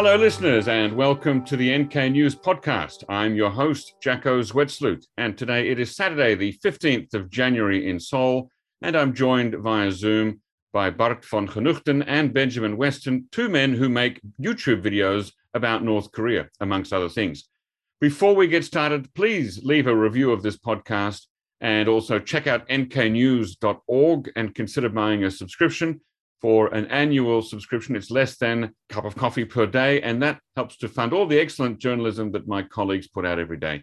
Hello, listeners, and welcome to the NK News podcast. I'm your host, Jacco Zwetsloot, and today it is Saturday, the 15th of January in Seoul, and I'm joined via Zoom by Bart van Genuchten and Benjamin Weston, two men who make YouTube videos about North Korea, amongst other things. Before we get started, please leave a review of this podcast and also check out nknews.org and consider buying a subscription for an annual subscription. It's less than a cup of coffee per day, and that helps to fund all the excellent journalism that my colleagues put out every day.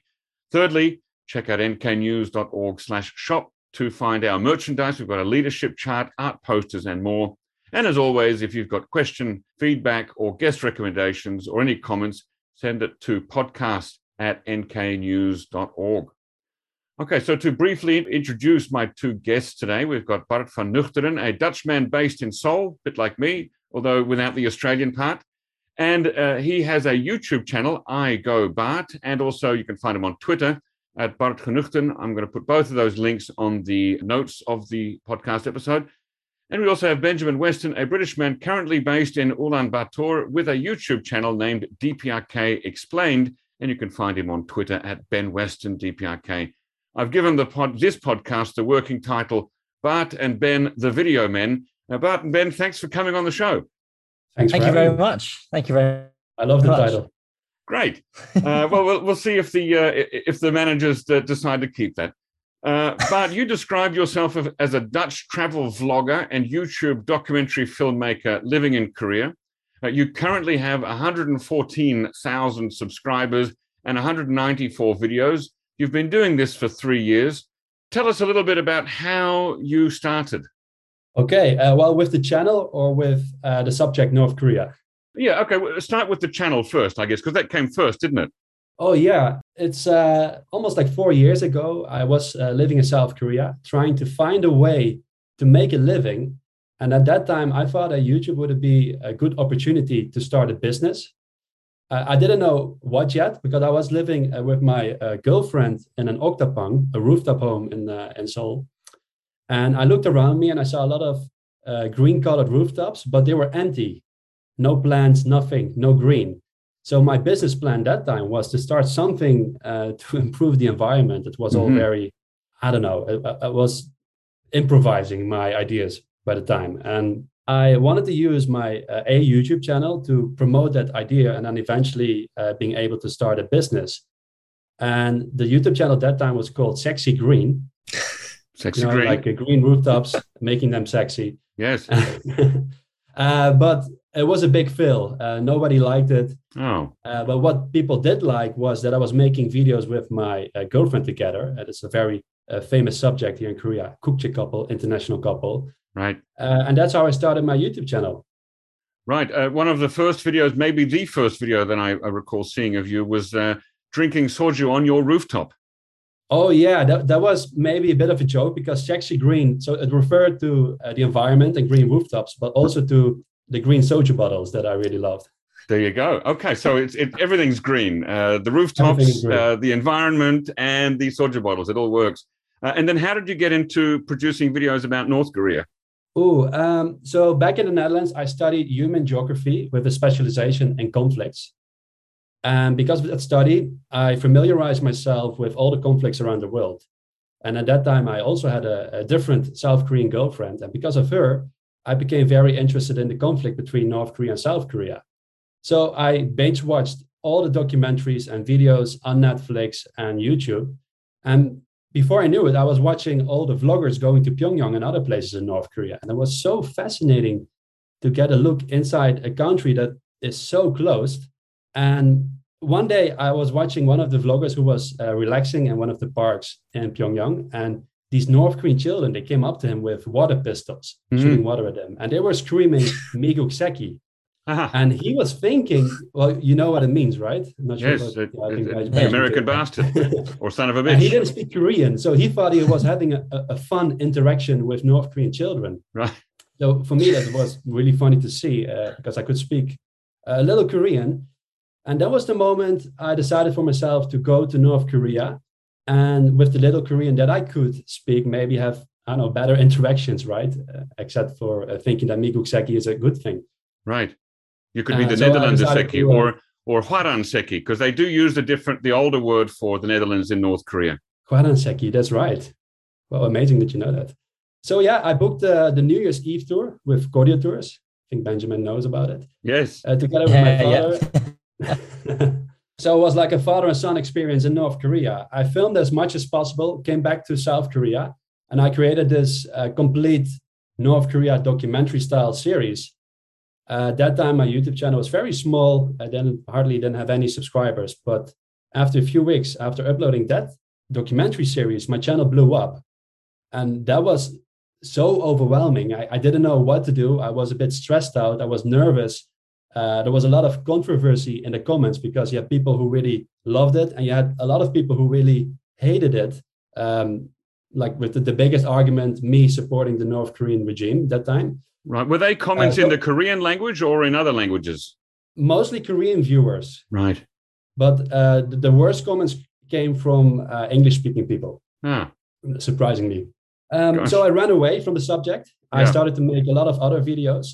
Thirdly, check out nknews.org slash shop to find our merchandise. We've got a leadership chart, art posters, and more. And as always, if you've got question, feedback, or guest recommendations or any comments, send it to podcast at nknews.org. Okay, so to briefly introduce my two guests today, we've got Bart van Genuchten, a Dutchman based in Seoul, a bit like me, although without the Australian part. And uh, he has a YouTube channel, I Go Bart, and also you can find him on Twitter at Bart van Genuchten. I'm going to put both of those links on the notes of the podcast episode. And we also have Benjamin Weston, a British man currently based in Ulaanbaatar with a YouTube channel named DPRK Explained, and you can find him on Twitter at Ben Weston DPRK. I've given the pod, this podcast the working title Bart and Ben, the Video Men. Now, Bart and Ben, thanks for coming on the show. Thanks. Thank you very much. Thank you very. Much. I love the much. title. Great. Uh, well, well, we'll see if the uh, if the managers uh, decide to keep that. Uh, Bart, you describe yourself as a Dutch travel vlogger and YouTube documentary filmmaker living in Korea. Uh, you currently have 114,000 subscribers and 194 videos. You've been doing this for three years. Tell us a little bit about how you started. Okay. Uh, well, with the channel or with uh, the subject North Korea? Yeah. Okay. Well, start with the channel first, I guess, because that came first, didn't it? Oh yeah, it's uh, almost like four years ago. I was uh, living in South Korea, trying to find a way to make a living, and at that time, I thought that YouTube would be a good opportunity to start a business. Uh, I didn't know what yet because I was living uh, with my uh, girlfriend in an oktapbang, a rooftop home in uh, in Seoul, and I looked around me and I saw a lot of green-colored rooftops, but they were empty, no plants, nothing, no green. So my business plan that time was to start something uh, to improve the environment. It was mm-hmm. all very, I don't know, I, I, was improvising my ideas by the time, and I wanted to use my uh, a YouTube channel to promote that idea, and then eventually uh, being able to start a business. And the YouTube channel at that time was called Sexy Green. Sexy you know, Green, like green rooftops, making them sexy. Yes. Uh, but it was a big fail. Uh, nobody liked it. Oh. Uh, but what people did like was that I was making videos with my uh, girlfriend together. And it's a very uh, famous subject here in Korea, Kukje couple, international couple. Right. Uh, and that's how I started my YouTube channel. Right. one of the first videos, maybe the first video that I, I recall seeing of you was drinking soju on your rooftop. Oh yeah, that, that was maybe a bit of a joke because Sexy Green, so it referred to uh, the environment and green rooftops, but also to the green soju bottles that I really loved. There you go. Okay, so it's it, everything's green. Uh, the rooftops, green. Uh, the environment, and the soju bottles. It all works. Uh, and then, how did you get into producing videos about North Korea? Oh, um, so back in the Netherlands, I studied human geography with a specialization in conflicts. And because of that study, I familiarized myself with all the conflicts around the world. And at that time, I also had a, a, different South Korean girlfriend. And because of her, I became very interested in the conflict between North Korea and South Korea. So I binge watched all the documentaries and videos on Netflix and YouTube. And before I knew it, I was watching all the vloggers going to Pyongyang and other places in North Korea. And it was so fascinating to get a look inside a country that is so closed. And one day I was watching one of the vloggers who was uh, relaxing in one of the parks in Pyongyang, and these North Korean children they came up to him with water pistols, mm-hmm. shooting water at him, and they were screaming "Miiguk Seki." Uh-huh. And he was thinking, well, you know what it means, right? I'm not yes, sure. What, it, American bastard or son of a bitch. And he didn't speak Korean, so he thought he was having a, a fun interaction with North Korean children. Right. So for me, that was really funny to see uh, because I could speak a little Korean, and that was the moment I decided for myself to go to North Korea. And with the little Korean that I could speak, maybe have, I don't know, better interactions, right? Uh, except for uh, thinking that Miiguk Seki is a good thing. Right. You could be uh, the so Netherlands Seki or or or Seki because they do use the different the older word for the Netherlands in North Korea. Seki, that's right. Well, amazing that you know that. So yeah, I booked uh, the New Year's Eve tour with Koryo Tours. I think Benjamin knows about it. Yes. Uh, together with my father. so it was like a father and son experience in North Korea. I filmed as much as possible, came back to South Korea, and I created this uh, complete North Korea documentary style series. Uh, that time, my YouTube channel was very small. I didn't hardly didn't have any subscribers. But after a few weeks after uploading that documentary series, my channel blew up, and that was so overwhelming. I, I didn't know what to do. I was a bit stressed out. I was nervous. Uh, there was a lot of controversy in the comments because you had people who really loved it, and you had a lot of people who really hated it. Um, like with the, the biggest argument, me supporting the North Korean regime that time. Right. Were they comments uh, in the Korean language or in other languages? Mostly Korean viewers. Right. But uh, the, the, worst comments came from uh, English speaking people. Ah. Surprisingly. Um, so I ran away from the subject. I started to make a lot of other videos,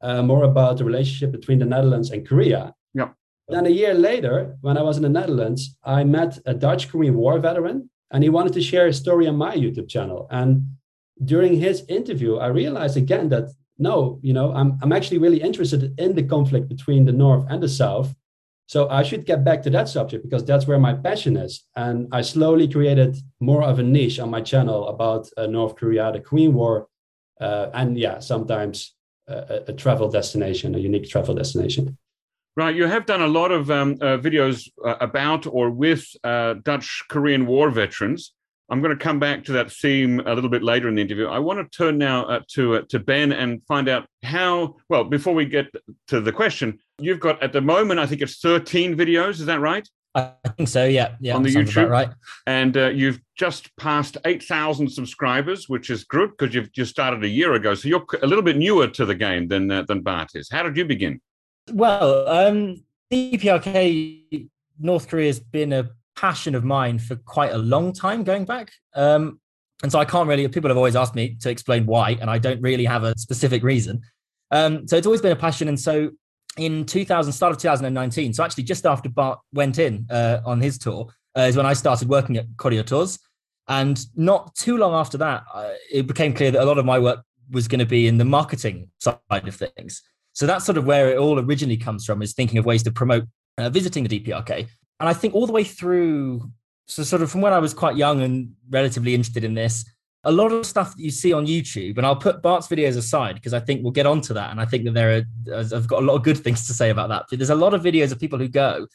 uh, more about the relationship between the Netherlands and Korea. Yeah. Then a year later, when I was in the Netherlands, I met a Dutch Korean War veteran and he wanted to share his story on my YouTube channel. And during his interview, I realized again that no, you know, I'm, I'm actually really interested in the conflict between the North and the South. So I should get back to that subject because that's where my passion is. And I slowly created more of a niche on my channel about uh, North Korea, the Korean War, uh, and yeah, sometimes a, a travel destination, a unique travel destination. Right, you have done a lot of um, uh, videos uh, about or with uh, Dutch Korean War veterans. I'm going to come back to that theme a little bit later in the interview. I want to turn now uh, to uh, to Ben and find out how. Well, before we get to the question, you've got at the moment, I think it's 13 videos. Is that right? I think so. Yeah, yeah. On the YouTube, right? And uh, you've just passed 8,000 subscribers, which is good because you've just started a year ago. So you're a little bit newer to the game than than Bart is. How did you begin? Well, um, DPRK North Korea has been a passion of mine for quite a long time going back. Um, and so I can't really, people have always asked me to explain why, and I don't really have a specific reason. Um, so it's always been a passion. And so in 2000, start of 2019, so actually just after Bart went in uh, on his tour, uh, is when I started working at Koryo Tours. And not too long after that, uh, it became clear that a lot of my work was going to be in the marketing side of things. So that's sort of where it all originally comes from is thinking of ways to promote uh, visiting the DPRK. And I think all the way through, so sort of from when I was quite young and relatively interested in this, a lot of stuff that you see on YouTube, and I'll put Bart's videos aside because I think we'll get onto that. And I think that there are, I've got a lot of good things to say about that. But there's a lot of videos of people who go,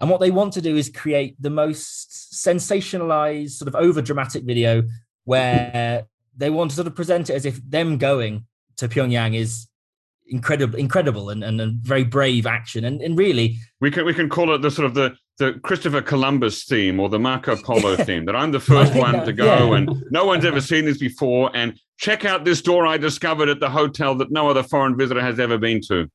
and what they want to do is create the most sensationalized, sort of over dramatic video where they want to sort of present it as if them going to Pyongyang is incredible, incredible, and, and, very brave action. And, and really, we can we can call it the sort of the the Christopher Columbus theme or the Marco Polo theme that I'm the first one to go yeah. and no one's ever seen this before. And check out this door I discovered at the hotel that no other foreign visitor has ever been to.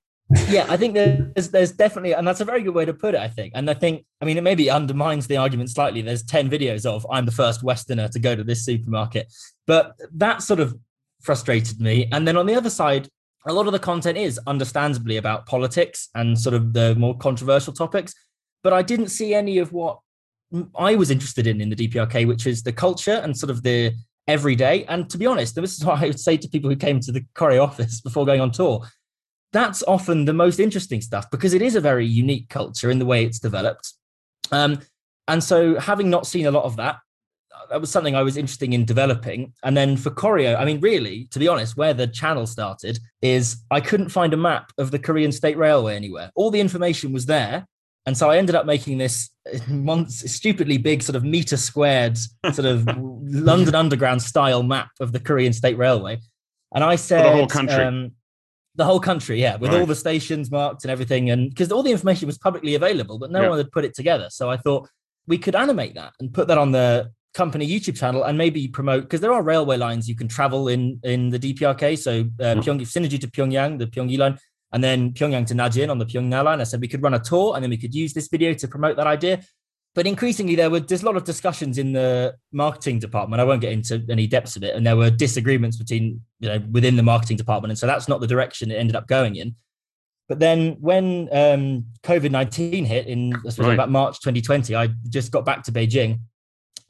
yeah, I think there's there's definitely, and that's a very good way to put it. I think, and I think, I mean, it maybe undermines the argument slightly. There's ten videos of I'm the first Westerner to go to this supermarket, but that sort of frustrated me. And then on the other side, a lot of the content is understandably about politics and sort of the more controversial topics, but I didn't see any of what I was interested in in the DPRK, which is the culture and sort of the everyday. And to be honest, this is what I would say to people who came to the Koryo office before going on tour. That's often the most interesting stuff because it is a very unique culture in the way it's developed. Um, and so, having not seen a lot of that, that was something I was interested in developing. And then for Koryo, I mean, really, to be honest, where the channel started is I couldn't find a map of the Korean State Railway anywhere. All the information was there. And so I ended up making this stupidly big, sort of meter squared, sort of London Underground style map of the Korean State Railway. And I said, for the whole country. Um, the whole country, yeah, with right. all the stations marked and everything. And because all the information was publicly available, but no one had put it together. So I thought we could animate that and put that on the company YouTube channel and maybe promote because there are railway lines you can travel in in the DPRK. So uh, mm. Pyong Synergy to Pyongyang, the Pyongui line, and then Pyongyang to Najin on the Pyongra line. I said we could run a tour and then we could use this video to promote that idea. But increasingly, there were there's a lot of discussions in the marketing department. I won't get into any depths of it, and there were disagreements between you know within the marketing department, and so that's not the direction it ended up going in. But then when um, COVID 19 hit in right. about March 2020, I just got back to Beijing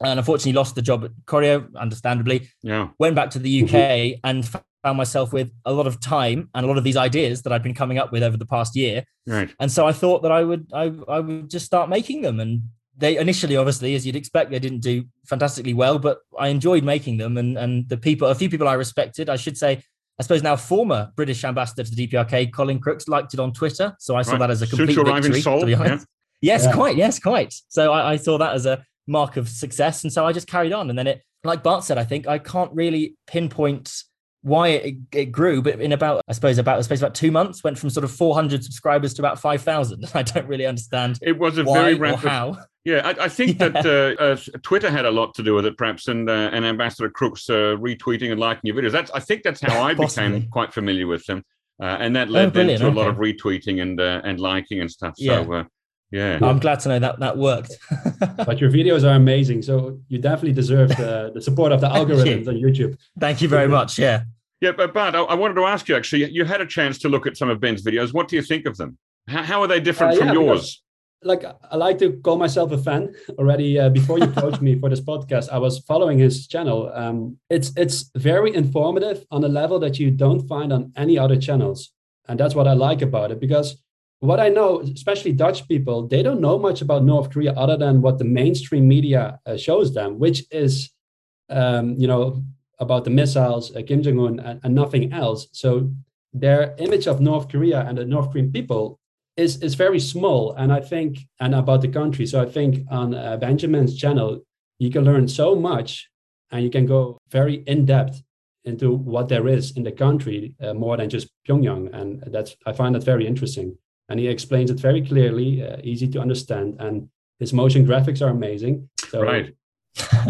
and unfortunately lost the job at Koryo, understandably. Yeah. Went back to the UK and found myself with a lot of time and a lot of these ideas that I've been coming up with over the past year. Right. And so I thought that I would I, I would just start making them. And they initially, obviously, as you'd expect, they didn't do fantastically well, but I enjoyed making them. And and the people, a few people I respected, I should say, I suppose now former British ambassador to the DPRK, Colin Crooks, liked it on Twitter. So I saw right. that as a complete victory. Soul, to be honest. Yeah. Yes, yeah. quite. Yes, quite. So I, I saw that as a mark of success. And so I just carried on. And then it, like Bart said, I think I can't really pinpoint why it, it grew, but in about, I suppose, about I suppose about two months, went from sort of 400 subscribers to about 5,000. I don't really understand. It was a very rapid. How. Yeah, I, I think yeah. that uh, uh, Twitter had a lot to do with it, perhaps, and uh, and Ambassador Crooks uh, retweeting and liking your videos. That's I think that's how I became quite familiar with them, uh, and that led oh, then to a lot of retweeting and uh, and liking and stuff. So. Yeah. Yeah, I'm glad to know that that worked. but your videos are amazing, so you definitely deserve the, the support of the algorithms on YouTube. Thank you very much. Yeah. Yeah, but Bart, I, wanted to ask you actually. You had a chance to look at some of Ben's videos. What do you think of them? How, how are they different uh, from yeah, yours? Like I like to call myself a fan already. Uh, before you approached me for this podcast, I was following his channel. Um, it's it's very informative on a level that you don't find on any other channels, and that's what I like about it because what I know, especially Dutch people, they don't know much about North Korea other than what the mainstream media uh, shows them, which is, um, you know, about the missiles, uh, Kim Jong Un, and, and, nothing else. So their image of North Korea and the North Korean people is is very small, and I think, and about the country. So I think on uh, Benjamin's channel, you can learn so much, and you can go very in depth into what there is in the country uh, more than just Pyongyang, and that's I find that very interesting and he explains it very clearly, uh, easy to understand, and his motion graphics are amazing. So, right.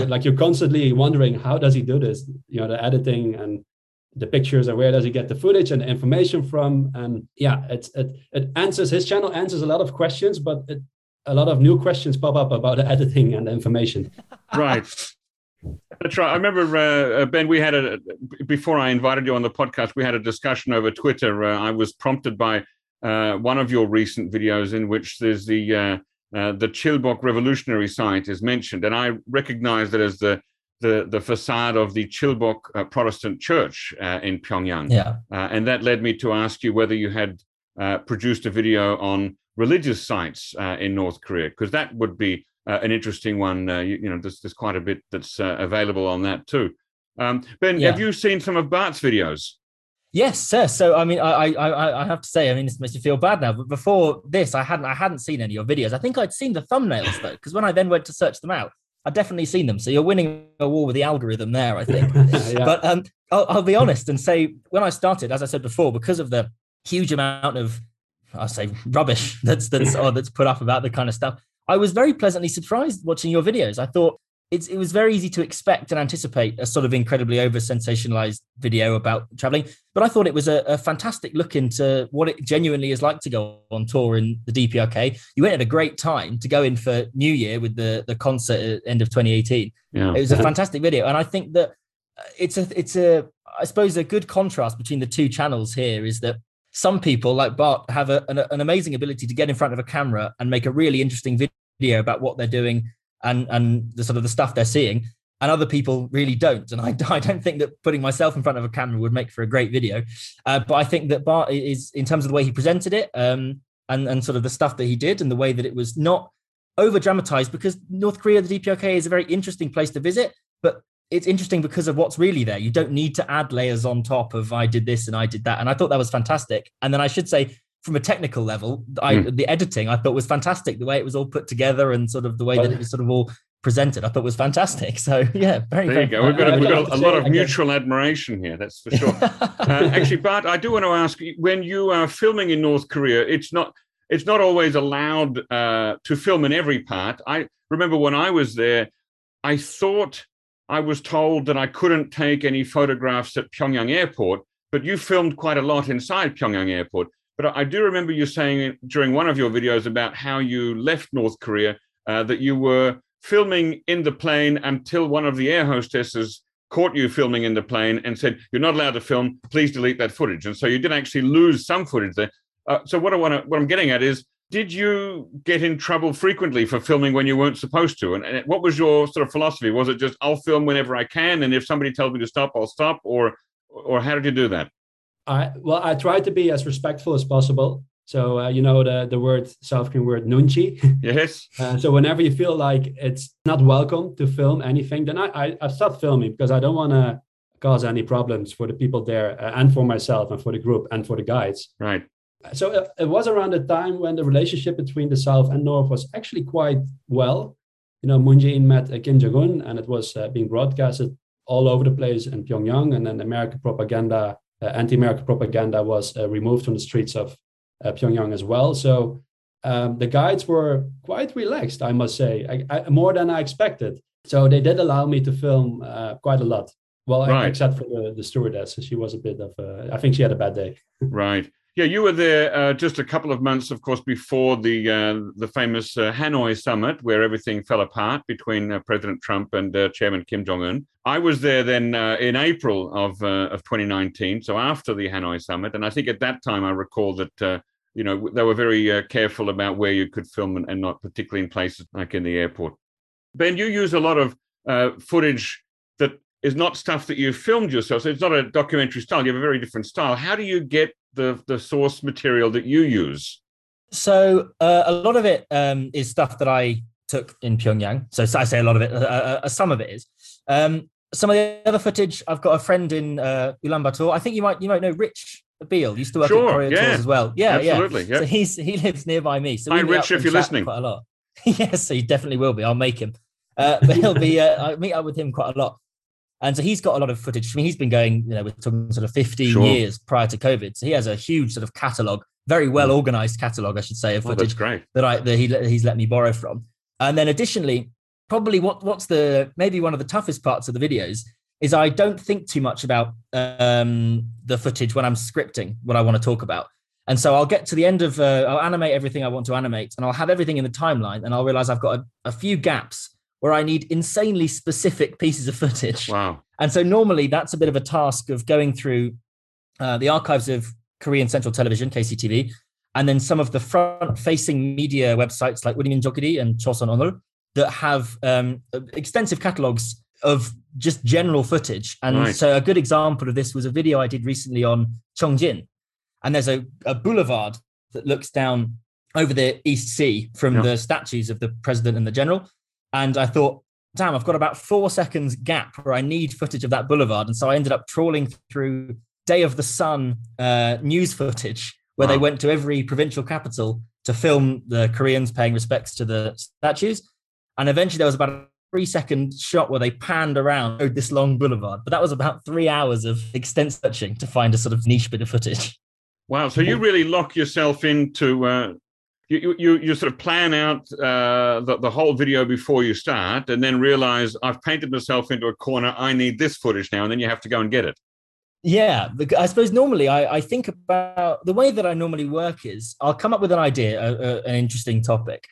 like you're constantly wondering how does he do this? You know, the editing and the pictures and where does he get the footage and the information from? And yeah, it it it answers his channel answers a lot of questions, but it, a lot of new questions pop up about the editing and the information. Right. That's right. I remember uh, uh, Ben. We had a before I invited you on the podcast. We had a discussion over Twitter. Uh, I was prompted by uh, one of your recent videos in which there's the uh, uh, the Chilgol revolutionary site is mentioned, and I recognize it as the the, the facade of the Chilgol uh, Protestant Church uh, in Pyongyang. Yeah, and that led me to ask you whether you had produced a video on religious sites in North Korea, because that would be an interesting one. You, you, know, there's, there's quite a bit that's available on that too. Um, ben, yeah. have you seen some of Bart's videos? Yes, sir. So I mean, I, I I have to say, I mean, this makes me feel bad now. But before this, I hadn't I hadn't seen any of your videos. I think I'd seen the thumbnails though, because when I then went to search them out, I'd definitely seen them. So you're winning a war with the algorithm there, I think. yeah. But um, I'll, I'll be honest and say, when I started, as I said before, because of the huge amount of I'll say rubbish that's that's or that's put up about the kind of stuff. I was very pleasantly surprised watching your videos. I thought it's, it was very easy to expect and anticipate a sort of incredibly over sensationalized video about traveling. But I thought it was a, a, fantastic look into what it genuinely is like to go on tour in the DPRK. You went at a great time to go in for New Year with the, the concert at end of 2018. Yeah. It was a fantastic video. And I think that uh, it's a, it's a, I suppose a good contrast between the two channels here is that some people like Bart have a, an, an amazing ability to get in front of a camera and make a really interesting video about what they're doing and and the sort of the stuff they're seeing and other people really don't. And I, I don't think that putting myself in front of a camera would make for a great video. Uh, but i think that bart is in terms of the way he presented it um, and and sort of the stuff that he did and the way that it was not over dramatized because north korea the dprk is a very interesting place to visit but it's interesting because of what's really there. You don't need to add layers on top of i did this and i did that and i thought that was fantastic. And then i should say from a technical level, I, mm. the editing I thought was fantastic. The way it was all put together and sort of the way that it was sort of all presented, I thought was fantastic. So yeah, very. There very you go. We've got, a, we've got a, lot of mutual admiration here. That's for sure. uh, actually, Bart, I do want to ask: when you are filming in North Korea, it's not it's not always allowed uh, to film in every part. I remember when I was there, I thought I was told that I couldn't take any photographs at Pyongyang Airport, but you filmed quite a lot inside Pyongyang Airport. But I do remember you saying during one of your videos about how you left North Korea uh, that you were filming in the plane until one of the air hostesses caught you filming in the plane and said, You're not allowed to film, please delete that footage. And so you did actually lose some footage there. Uh, so what I want to, what I'm getting at is, did you get in trouble frequently for filming when you weren't supposed to? And, and, what was your sort of philosophy? Was it just I'll film whenever I can, and if somebody tells me to stop, I'll stop, or or how did you do that? I well, I try to be as respectful as possible. So uh, you know the the word South Korean word nunchi. Yes. uh, so whenever you feel like it's not welcome to film anything, then I I, I start filming because I don't want to cause any problems for the people there uh, and for myself and for the group and for the guides. Right. So it, it was around the time when the relationship between the South and North was actually quite well. You know, Moon Jae-in met uh, Kim Jong Un, and it was uh, being broadcasted all over the place in Pyongyang, and then American propaganda, uh, anti-American propaganda, was uh, removed from the streets of uh, Pyongyang as well. So um, the guides were quite relaxed, I must say, I, I, more than I expected. So they did allow me to film uh, quite a lot. Well, right. except for the, the stewardess, she was a bit of. A, I think she had a bad day. right. Yeah, you were there uh, just a couple of months, of course, before the uh, the famous uh, Hanoi summit, where everything fell apart between uh, President Trump and uh, Chairman Kim Jong Un. I was there then uh, in April of of 2019, so after the Hanoi summit, and I think at that time I recall that you know they were very careful about where you could film and, and, not particularly in places like in the airport. Ben, you use a lot of footage is not stuff that you've filmed yourself. So it's not a documentary style. You have a very different style. How do you get the the source material that you use? So uh, a lot of it um, is stuff that I took in Pyongyang. So, so I say a lot of it. Uh, uh, uh, some of it is. Um, some of the other footage, I've got a friend in uh, Ulaanbaatar. I think you might you might know Rich Beale. Used to work sure, at yeah. as well. Yeah, absolutely. Yeah. So he's he lives nearby me. So Hi, Rich, if you're listening. Quite a lot. yes, he definitely will be. I'll make him. Uh, but he'll be. Uh, I meet up with him quite a lot. And so he's got a lot of footage. I mean, he's been going, you know, we're talking sort of 15 sure. years prior to COVID. So he has a huge sort of catalog, very well mm. organized catalog, I should say, of footage oh, that I that he he's let me borrow from. And then additionally, probably what what's the maybe one of the toughest parts of the videos is I don't think too much about um, the footage when I'm scripting what I want to talk about. And so I'll get to the end of, uh, I'll animate everything I want to animate and I'll have everything in the timeline and I'll realize I've got a, a few gaps where I need insanely specific pieces of footage. Wow. And so normally that's a bit of a task of going through uh, the archives of Korean Central Television, KCTV, and then some of the front facing media websites like Uriminzokkiri and Chosun Onul that have um, extensive catalogs of just general footage. And right. so a good example of this was a video I did recently on Chongjin. And there's a, a boulevard that looks down over the East Sea from yeah. the statues of the president and the general. And I thought, damn, I've got about four seconds gap where I need footage of that boulevard. And so I ended up trawling through Day of the Sun uh, news footage where wow. they went to every provincial capital to film the Koreans paying respects to the statues. And eventually there was about a three second shot where they panned around this long boulevard. But that was about three hours of extensive searching to find a sort of niche bit of footage. Wow. So you really lock yourself into uh, you, you, you sort of plan out uh, the, the whole video before you start and then realize I've painted myself into a corner. I need this footage now. And then you have to go and get it. Yeah. I suppose normally I, I think about the way that I normally work is I'll come up with an idea, a, a, an interesting topic,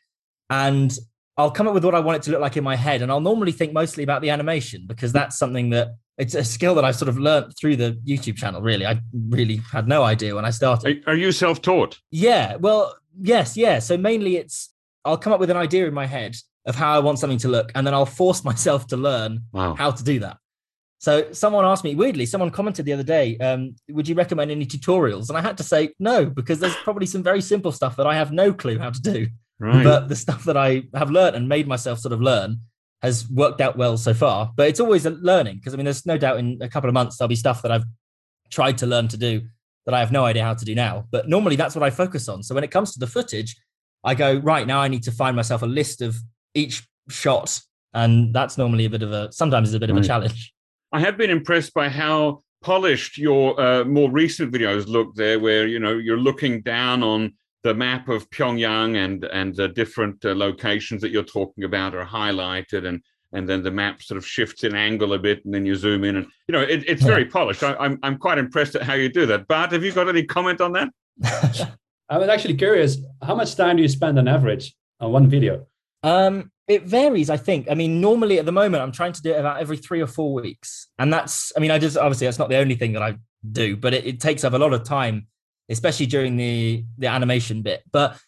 and I'll come up with what I want it to look like in my head. And I'll normally think mostly about the animation because that's something that it's a skill that I've sort of learned through the YouTube channel. Really, I really had no idea when I started. Are, are you self-taught? Yeah. Well, Yes, yeah. So mainly it's I'll come up with an idea in my head of how I want something to look, and then I'll force myself to learn wow. how to do that. So someone asked me weirdly, someone commented the other day, um, would you recommend any tutorials? And I had to say no, because there's probably some very simple stuff that I have no clue how to do. Right. But the stuff that I have learned and made myself sort of learn has worked out well so far. But it's always a learning because I mean, there's no doubt in a couple of months there'll be stuff that I've tried to learn to do that I have no idea how to do now. But normally that's what I focus on. So when it comes to the footage, I go, right now I need to find myself a list of each shot. And that's normally a bit of a, sometimes it's a bit right. of a challenge. I have been impressed by how polished your uh, more recent videos look there, where, you know, you're looking down on the map of Pyongyang and, and the different uh, locations that you're talking about are highlighted and and then the map sort of shifts in angle a bit, and then you zoom in, and you know it, it's very polished. I, am I'm, I'm quite impressed at how you do that. Bart, have you got any comment on that? I was actually curious. How much time do you spend on average on one video? Um, it varies. I think. I mean, normally at the moment, I'm trying to do it about every three or four weeks, and that's. I mean, I just obviously that's not the only thing that I do, but it, it takes up a lot of time especially during the the animation bit. But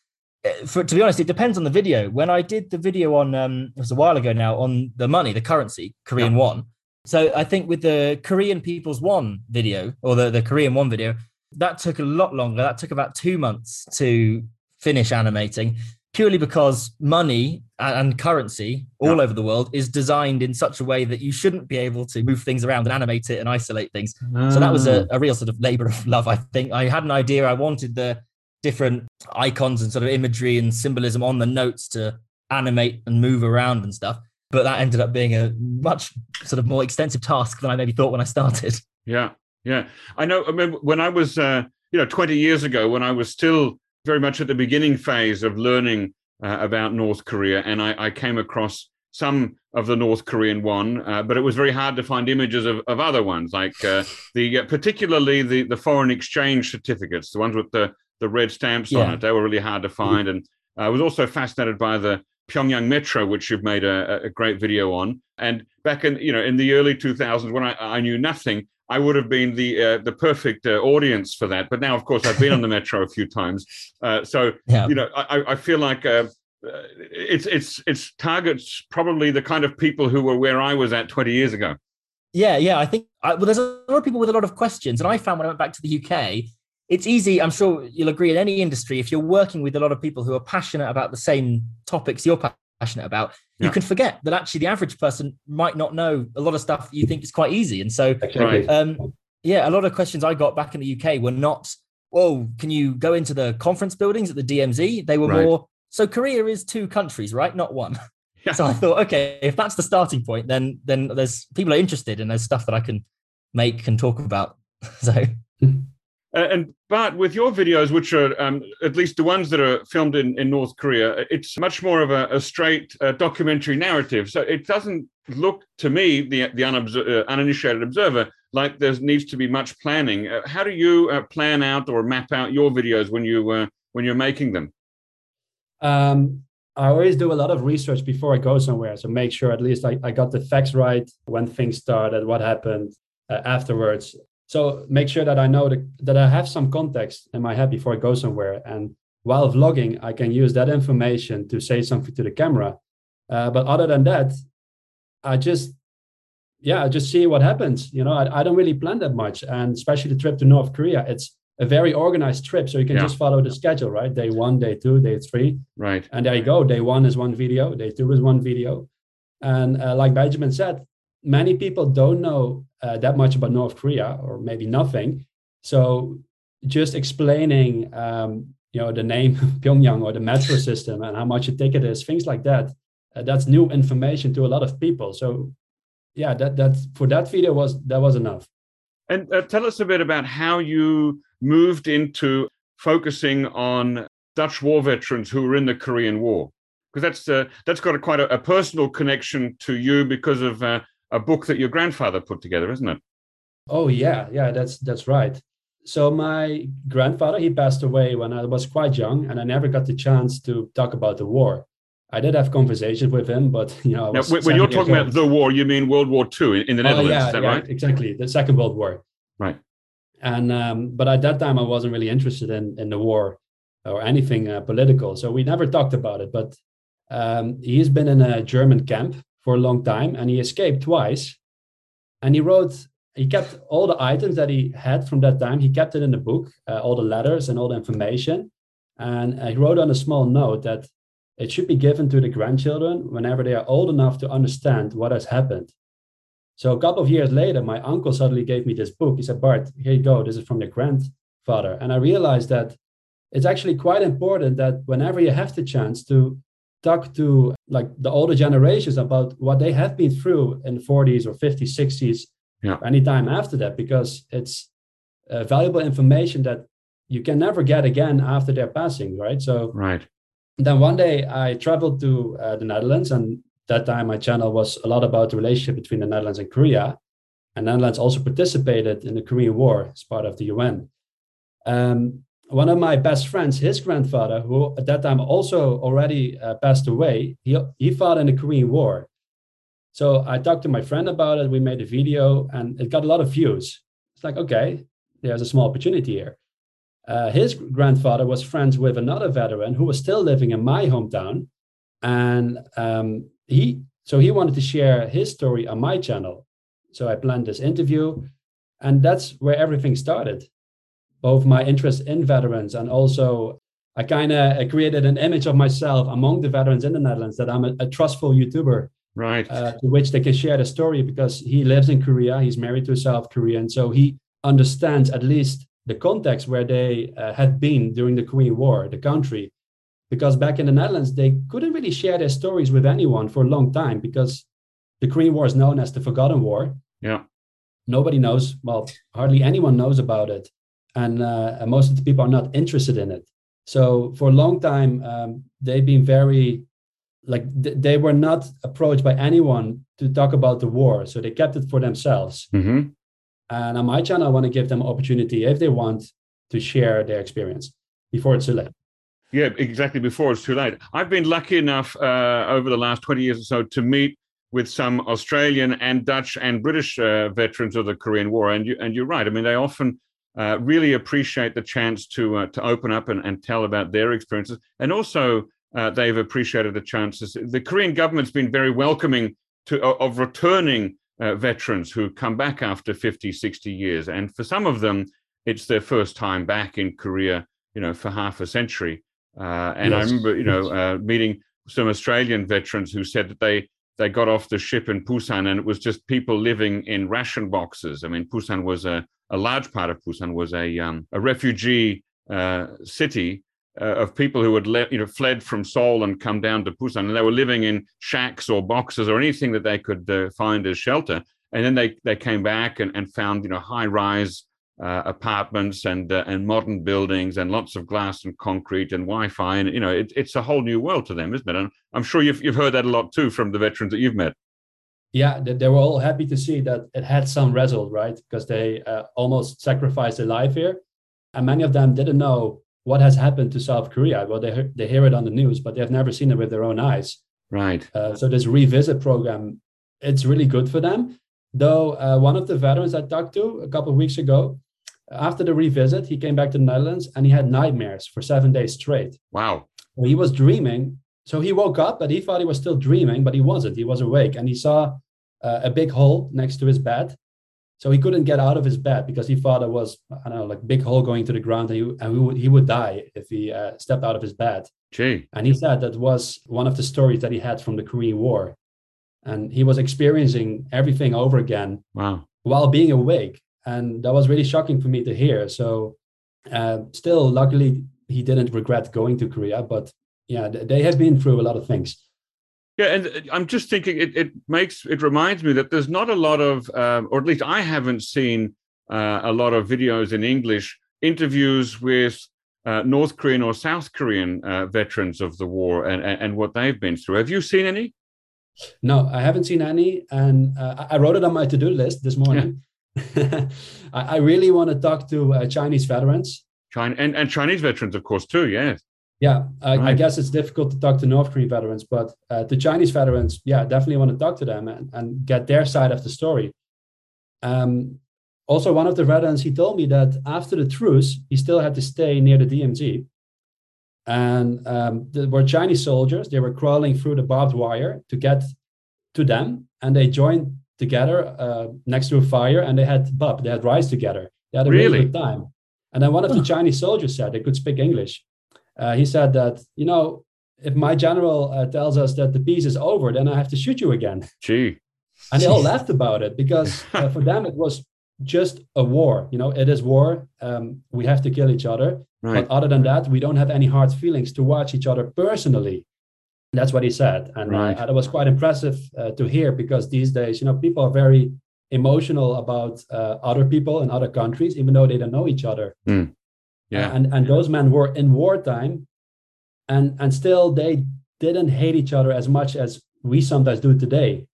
for, to be honest, it depends on the video. When I did the video on, um, it was a while ago now, on the money, the currency, Korean yeah. won. So I think with the Korean People's Won video or the, the Korean Won video, that took a lot longer. That took about two months to finish animating purely because money and currency all yeah. over the world is designed in such a way that you shouldn't be able to move things around and animate it and isolate things. So that was a, ah. a real sort of labor of love, I think. I had an idea. I wanted the different icons and sort of imagery and symbolism on the notes to animate and move around and stuff. But that ended up being a much sort of more extensive task than I maybe thought when I started. Yeah, yeah. I know. I mean, when I was, uh, you know, 20 years ago, when I was still very much at the beginning phase of learning uh, about North Korea, and I, I, came across some of the North Korean won, uh, but it was very hard to find images of, of other ones, like uh, the uh, particularly the the foreign exchange certificates, the ones with the the red stamps yeah. on it. They were really hard to find, and I was also fascinated by the Pyongyang Metro, which you've made a, a great video on. And back in you know in the early 2000s, when I, I knew nothing, I would have been the uh, the perfect uh, audience for that. But now, of course, I've been on the metro a few times, uh, so yeah. you know, I, I feel like uh, uh, it's it's it's targets probably the kind of people who were where I was at 20 years ago. Yeah, yeah, I think I, well, there's a lot of people with a lot of questions, and I found when I went back to the UK, it's easy. I'm sure you'll agree in any industry if you're working with a lot of people who are passionate about the same topics you're passionate about, yeah. you can forget that actually the average person might not know a lot of stuff you think is quite easy. And so, right. um, yeah, a lot of questions I got back in the UK were not, "Whoa, can you go into the conference buildings at the DMZ?" They were right. more, "So Korea is two countries, right? Not one." Yeah. So I thought, okay, if that's the starting point, then then there's people are interested and there's stuff that I can make and talk about. so Uh, and Bart, with your videos, which are um, at least the ones that are filmed in, in North Korea, it's much more of a, a straight uh, documentary narrative. So it doesn't look to me, the the uh, uninitiated observer, like there needs to be much planning. Uh, how do you uh, plan out or map out your videos when you uh, when you're making them? Um, I always do a lot of research before I go somewhere, so make sure at least I, I got the facts right when things started, what happened afterwards so make sure that I know that, that I have some context in my head before I go somewhere. And while vlogging, I can use that information to say something to the camera. Uh, but other than that, I just, yeah, I just see what happens. You know, I, I don't really plan that much. And especially the trip to North Korea, it's a very organized trip. So you can yeah. just follow the schedule, right? Day one, day two, day three. Right. And there you go. Day one is one video, day two is one video. And uh, like Benjamin said, many people don't know uh, that much about North Korea, or maybe nothing. So just explaining, um, you know, the name Pyongyang or the metro system and how much a ticket is, things like that. Uh, that's new information to a lot of people. So, yeah, that that for that video was that was enough. And uh, tell us a bit about how you moved into focusing on Dutch war veterans who were in the Korean War, because that's uh, that's got a, quite a, a, personal connection to you because of uh, a book that your grandfather put together, isn't it? Oh yeah, yeah, that's that's right. So my grandfather he passed away when I was quite young, and I never got the chance to talk about the war. I did have conversations with him, but you know, now, when you're talking about the war, you mean World War II in, in the oh, Netherlands? Yeah, is that yeah, right? Exactly, the Second World War. Right. And um, but at that time, I wasn't really interested in in the war or anything uh, political, so we never talked about it. But um, he's been in a German camp for a long time and he escaped twice. And he wrote, he kept all the items that he had from that time, he kept it in the book, uh, all the letters and all the information. And uh, he wrote on a small note that it should be given to the grandchildren whenever they are old enough to understand what has happened. So a couple of years later, my uncle suddenly gave me this book. He said, Bart, here you go. This is from your grandfather. And I realized that it's actually quite important that whenever you have the chance to talk to like the older generations about what they have been through in the 40s or 50s 60s yeah. anytime after that because it's uh, valuable information that you can never get again after their passing right? So right. then one day i traveled to uh, the netherlands and that time my channel was a lot about the relationship between the netherlands and korea and netherlands also participated in the korean war as part of the un um, one of my best friends, his grandfather, who at that time also already uh, passed away, he, he fought in the Korean War. So I talked to my friend about it. We made a video and it got a lot of views. It's like, okay, there's a small opportunity here. uh, his grandfather was friends with another veteran who was still living in my hometown, and um, he so he wanted to share his story on my channel. So I planned this interview, and that's where everything started. Both my interest in veterans and also I kind of created an image of myself among the veterans in the Netherlands that I'm a, a trustful YouTuber, right? Uh, to which they can share the story because he lives in Korea, he's married to a South Korean, so he understands at least the context where they uh, had been during the Korean War, the country. Because back in the Netherlands, they couldn't really share their stories with anyone for a long time because the Korean War is known as the Forgotten War. Yeah. Nobody knows, well, hardly anyone knows about it. And uh, most of the people are not interested in it. So for a long time, um, they've been very, like, th- they were not approached by anyone to talk about the war. So they kept it for themselves. Mm-hmm. And on my channel, I want to give them opportunity if they want to share their experience before it's too late. Yeah, exactly. Before it's too late. I've been lucky enough uh, over the last 20 years or so to meet with some Australian and Dutch and British uh, veterans of the Korean War. And, you, and you're right. I mean, they often uh, really appreciate the chance to, uh, to open up and, and tell about their experiences. And also, uh, they've appreciated the chances. The Korean government's been very welcoming to, of returning uh, veterans who come back after 50, 60 years. And for some of them, it's their first time back in Korea, you know, for half a century. Uh, and yes. I remember, you know, uh, meeting some Australian veterans who said that they they got off the ship in Busan and it was just people living in ration boxes. I mean, Busan was a, a large part of Busan was a um, a refugee uh, city uh, of people who had le- you know fled from Seoul and come down to Busan, and they were living in shacks or boxes or anything that they could uh, find as shelter. And then they they came back and, and found you know high rise uh, apartments and uh, and modern buildings and lots of glass and concrete and Wi-Fi and you know it, it's a whole new world to them, isn't it? And I'm sure you've you've heard that a lot too from the veterans that you've met. Yeah, they were all happy to see that it had some result, right? Because they uh, almost sacrificed their life here, and many of them didn't know what has happened to South Korea. Well, they they hear it on the news, but they've never seen it with their own eyes. Right. Uh, so this revisit program, it's really good for them. Though uh, one of the veterans I talked to a couple of weeks ago, after the revisit, he came back to the Netherlands and he had nightmares for seven days straight. Wow. He was dreaming. So he woke up, but he thought he was still dreaming, but he wasn't. He was awake and he saw uh, a big hole next to his bed. So he couldn't get out of his bed because he thought it was, I don't know, like big hole going to the ground and he, and he, would, he would die if he uh, stepped out of his bed. Gee. And he said that was one of the stories that he had from the Korean War. And he was experiencing everything over again wow. while being awake and that was really shocking for me to hear. So, uh, still, luckily, he didn't regret going to Korea, but yeah, they have been through a lot of things. Yeah, and uh, I'm just thinking it, it makes it reminds me that there's not a lot of, um, or at least I haven't seen uh, a lot of videos in English interviews with uh, North Korean or South Korean uh, veterans of the war and, and, and what they've been through. Have you seen any? No, I haven't seen any, and uh, I wrote it on my to-do list this morning. I, really want to talk to uh, Chinese veterans. China and, and Chinese veterans, of course, too. Yes. Yeah, I, right. I guess it's difficult to talk to North Korean veterans, but uh, the Chinese veterans, yeah, definitely want to talk to them and, and get their side of the story. Um, also, one of the veterans, he told me that after the truce, he still had to stay near the DMZ. And um, there were Chinese soldiers, they were crawling through the barbed wire to get to them, and they joined together uh, next to a fire and they had bub, they had rice together. They had a really, really good time. And then one of the Chinese soldiers said they could speak English. Uh, he said that, you know, if my general uh, tells us that the peace is over, then I have to shoot you again. Gee. And they all laughed about it because uh, for them it was just a war. You know, it is war. Um, we have to kill each other. Right. But other than that, we don't have any hard feelings to watch each other personally. That's what he said, and right. uh, was quite impressive uh, to hear because these days, you know, people are very emotional about uh, other people in other countries, even though they don't know each other. Mm. Yeah, and and those men were in wartime, and and still they didn't hate each other as much as we sometimes do today,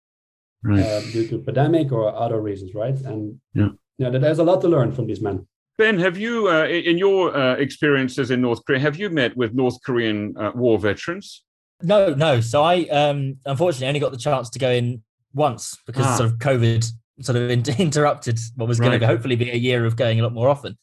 right. Uh, due to pandemic or other reasons, right? And yeah, yeah, there's a lot to learn from these men. Ben, have you, uh, in your uh, experiences in North Koryo, have you met with North Korean uh, war veterans? No, no. So I um unfortunately only got the chance to go in once because ah. sort of COVID sort of interrupted what was going to hopefully be a year of going a lot more often.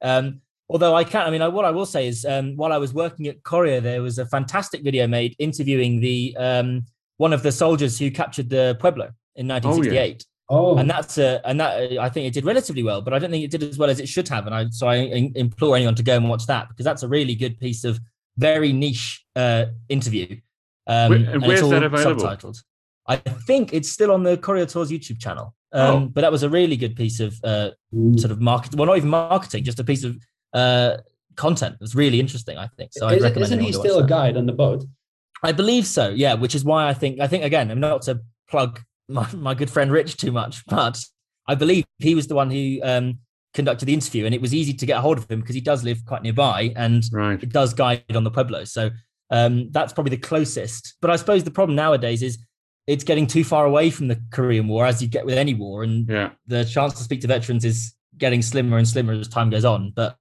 Um, Although I can't, I mean, I, what I will say is, um, while I was working at Korea, there was a fantastic video made interviewing the um, one of the soldiers who captured the Pueblo in 1968. Oh, and that's a and that I think it did relatively well, but I don't think it did as well as it should have. And I so I implore anyone to go and watch that because that's a really good piece of very niche uh, interview. Um, Where, and, where's that available? Subtitled. I think it's still on the Korea Tours YouTube channel. Um, oh. But that was a really good piece of uh, sort of marketing. Well, not even marketing, just a piece of uh, content. It was really interesting. I think so. Is, isn't he still a guide on the boat? I believe so. Yeah, which is why I think I think again, I'm not to plug my, my good friend Rich too much, but I believe he was the one who um, conducted the interview, and it was easy to get a hold of him because he does live quite nearby and right. it does guide on the Pueblo. So um, that's probably the closest. But I suppose the problem nowadays is it's getting too far away from the Korean War, as you get with any war, and yeah. the chance to speak to veterans is getting slimmer and slimmer as time goes on. But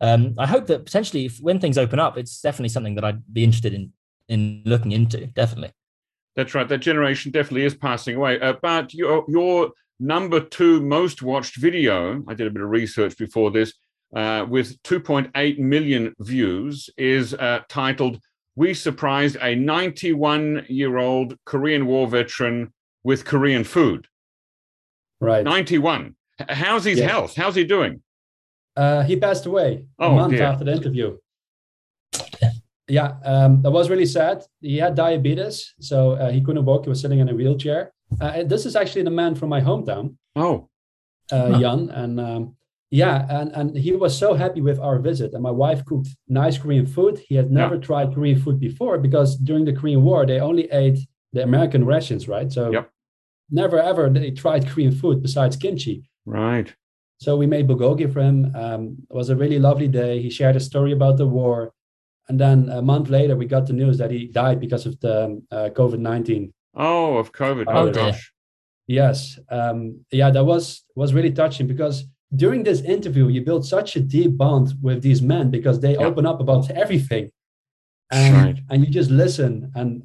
um, I hope that potentially, if, when things open up, it's definitely something that I'd be interested in in looking into. Definitely. That's right. That generation definitely is passing away. Uh, but your your number two most watched video, I did a bit of research before this, uh, with 2.8 million views, is uh, titled we surprised a 91 year old Korean War veteran with Korean food. Right. 91. How's his yeah. health? How's he doing? Uh, he passed away oh, a month dear. after the interview. Yeah, um, that was really sad. He had diabetes, so uh, he couldn't walk. He was sitting in a wheelchair. Uh, this is actually the man from my hometown. Oh, uh, Jan, and um, yeah, and, and he was so happy with our visit. And my wife cooked nice Korean food. He had never yeah. tried Korean food before because during the Korean War, they only ate the American rations, right? So yep. never ever they tried Korean food besides kimchi. Right. So we made bulgogi for him. Um, it was a really lovely day. He shared a story about the war. And then a month later, we got the news that he died because of the um, uh, COVID 19. Oh, of COVID. Oh, gosh. Yes. Um, yeah, that was was really touching because during this interview, you build such a deep bond with these men because they open up about everything. And, right. and you just listen and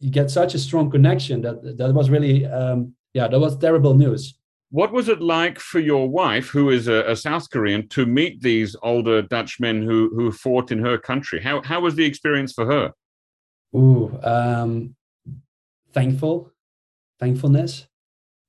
you get such a strong connection that that was really, um, yeah, that was terrible news. What was it like for your wife, who is a, a, South Korean, to meet these older Dutch men who who fought in her country? How how was the experience for her? Ooh, um, thankful, thankfulness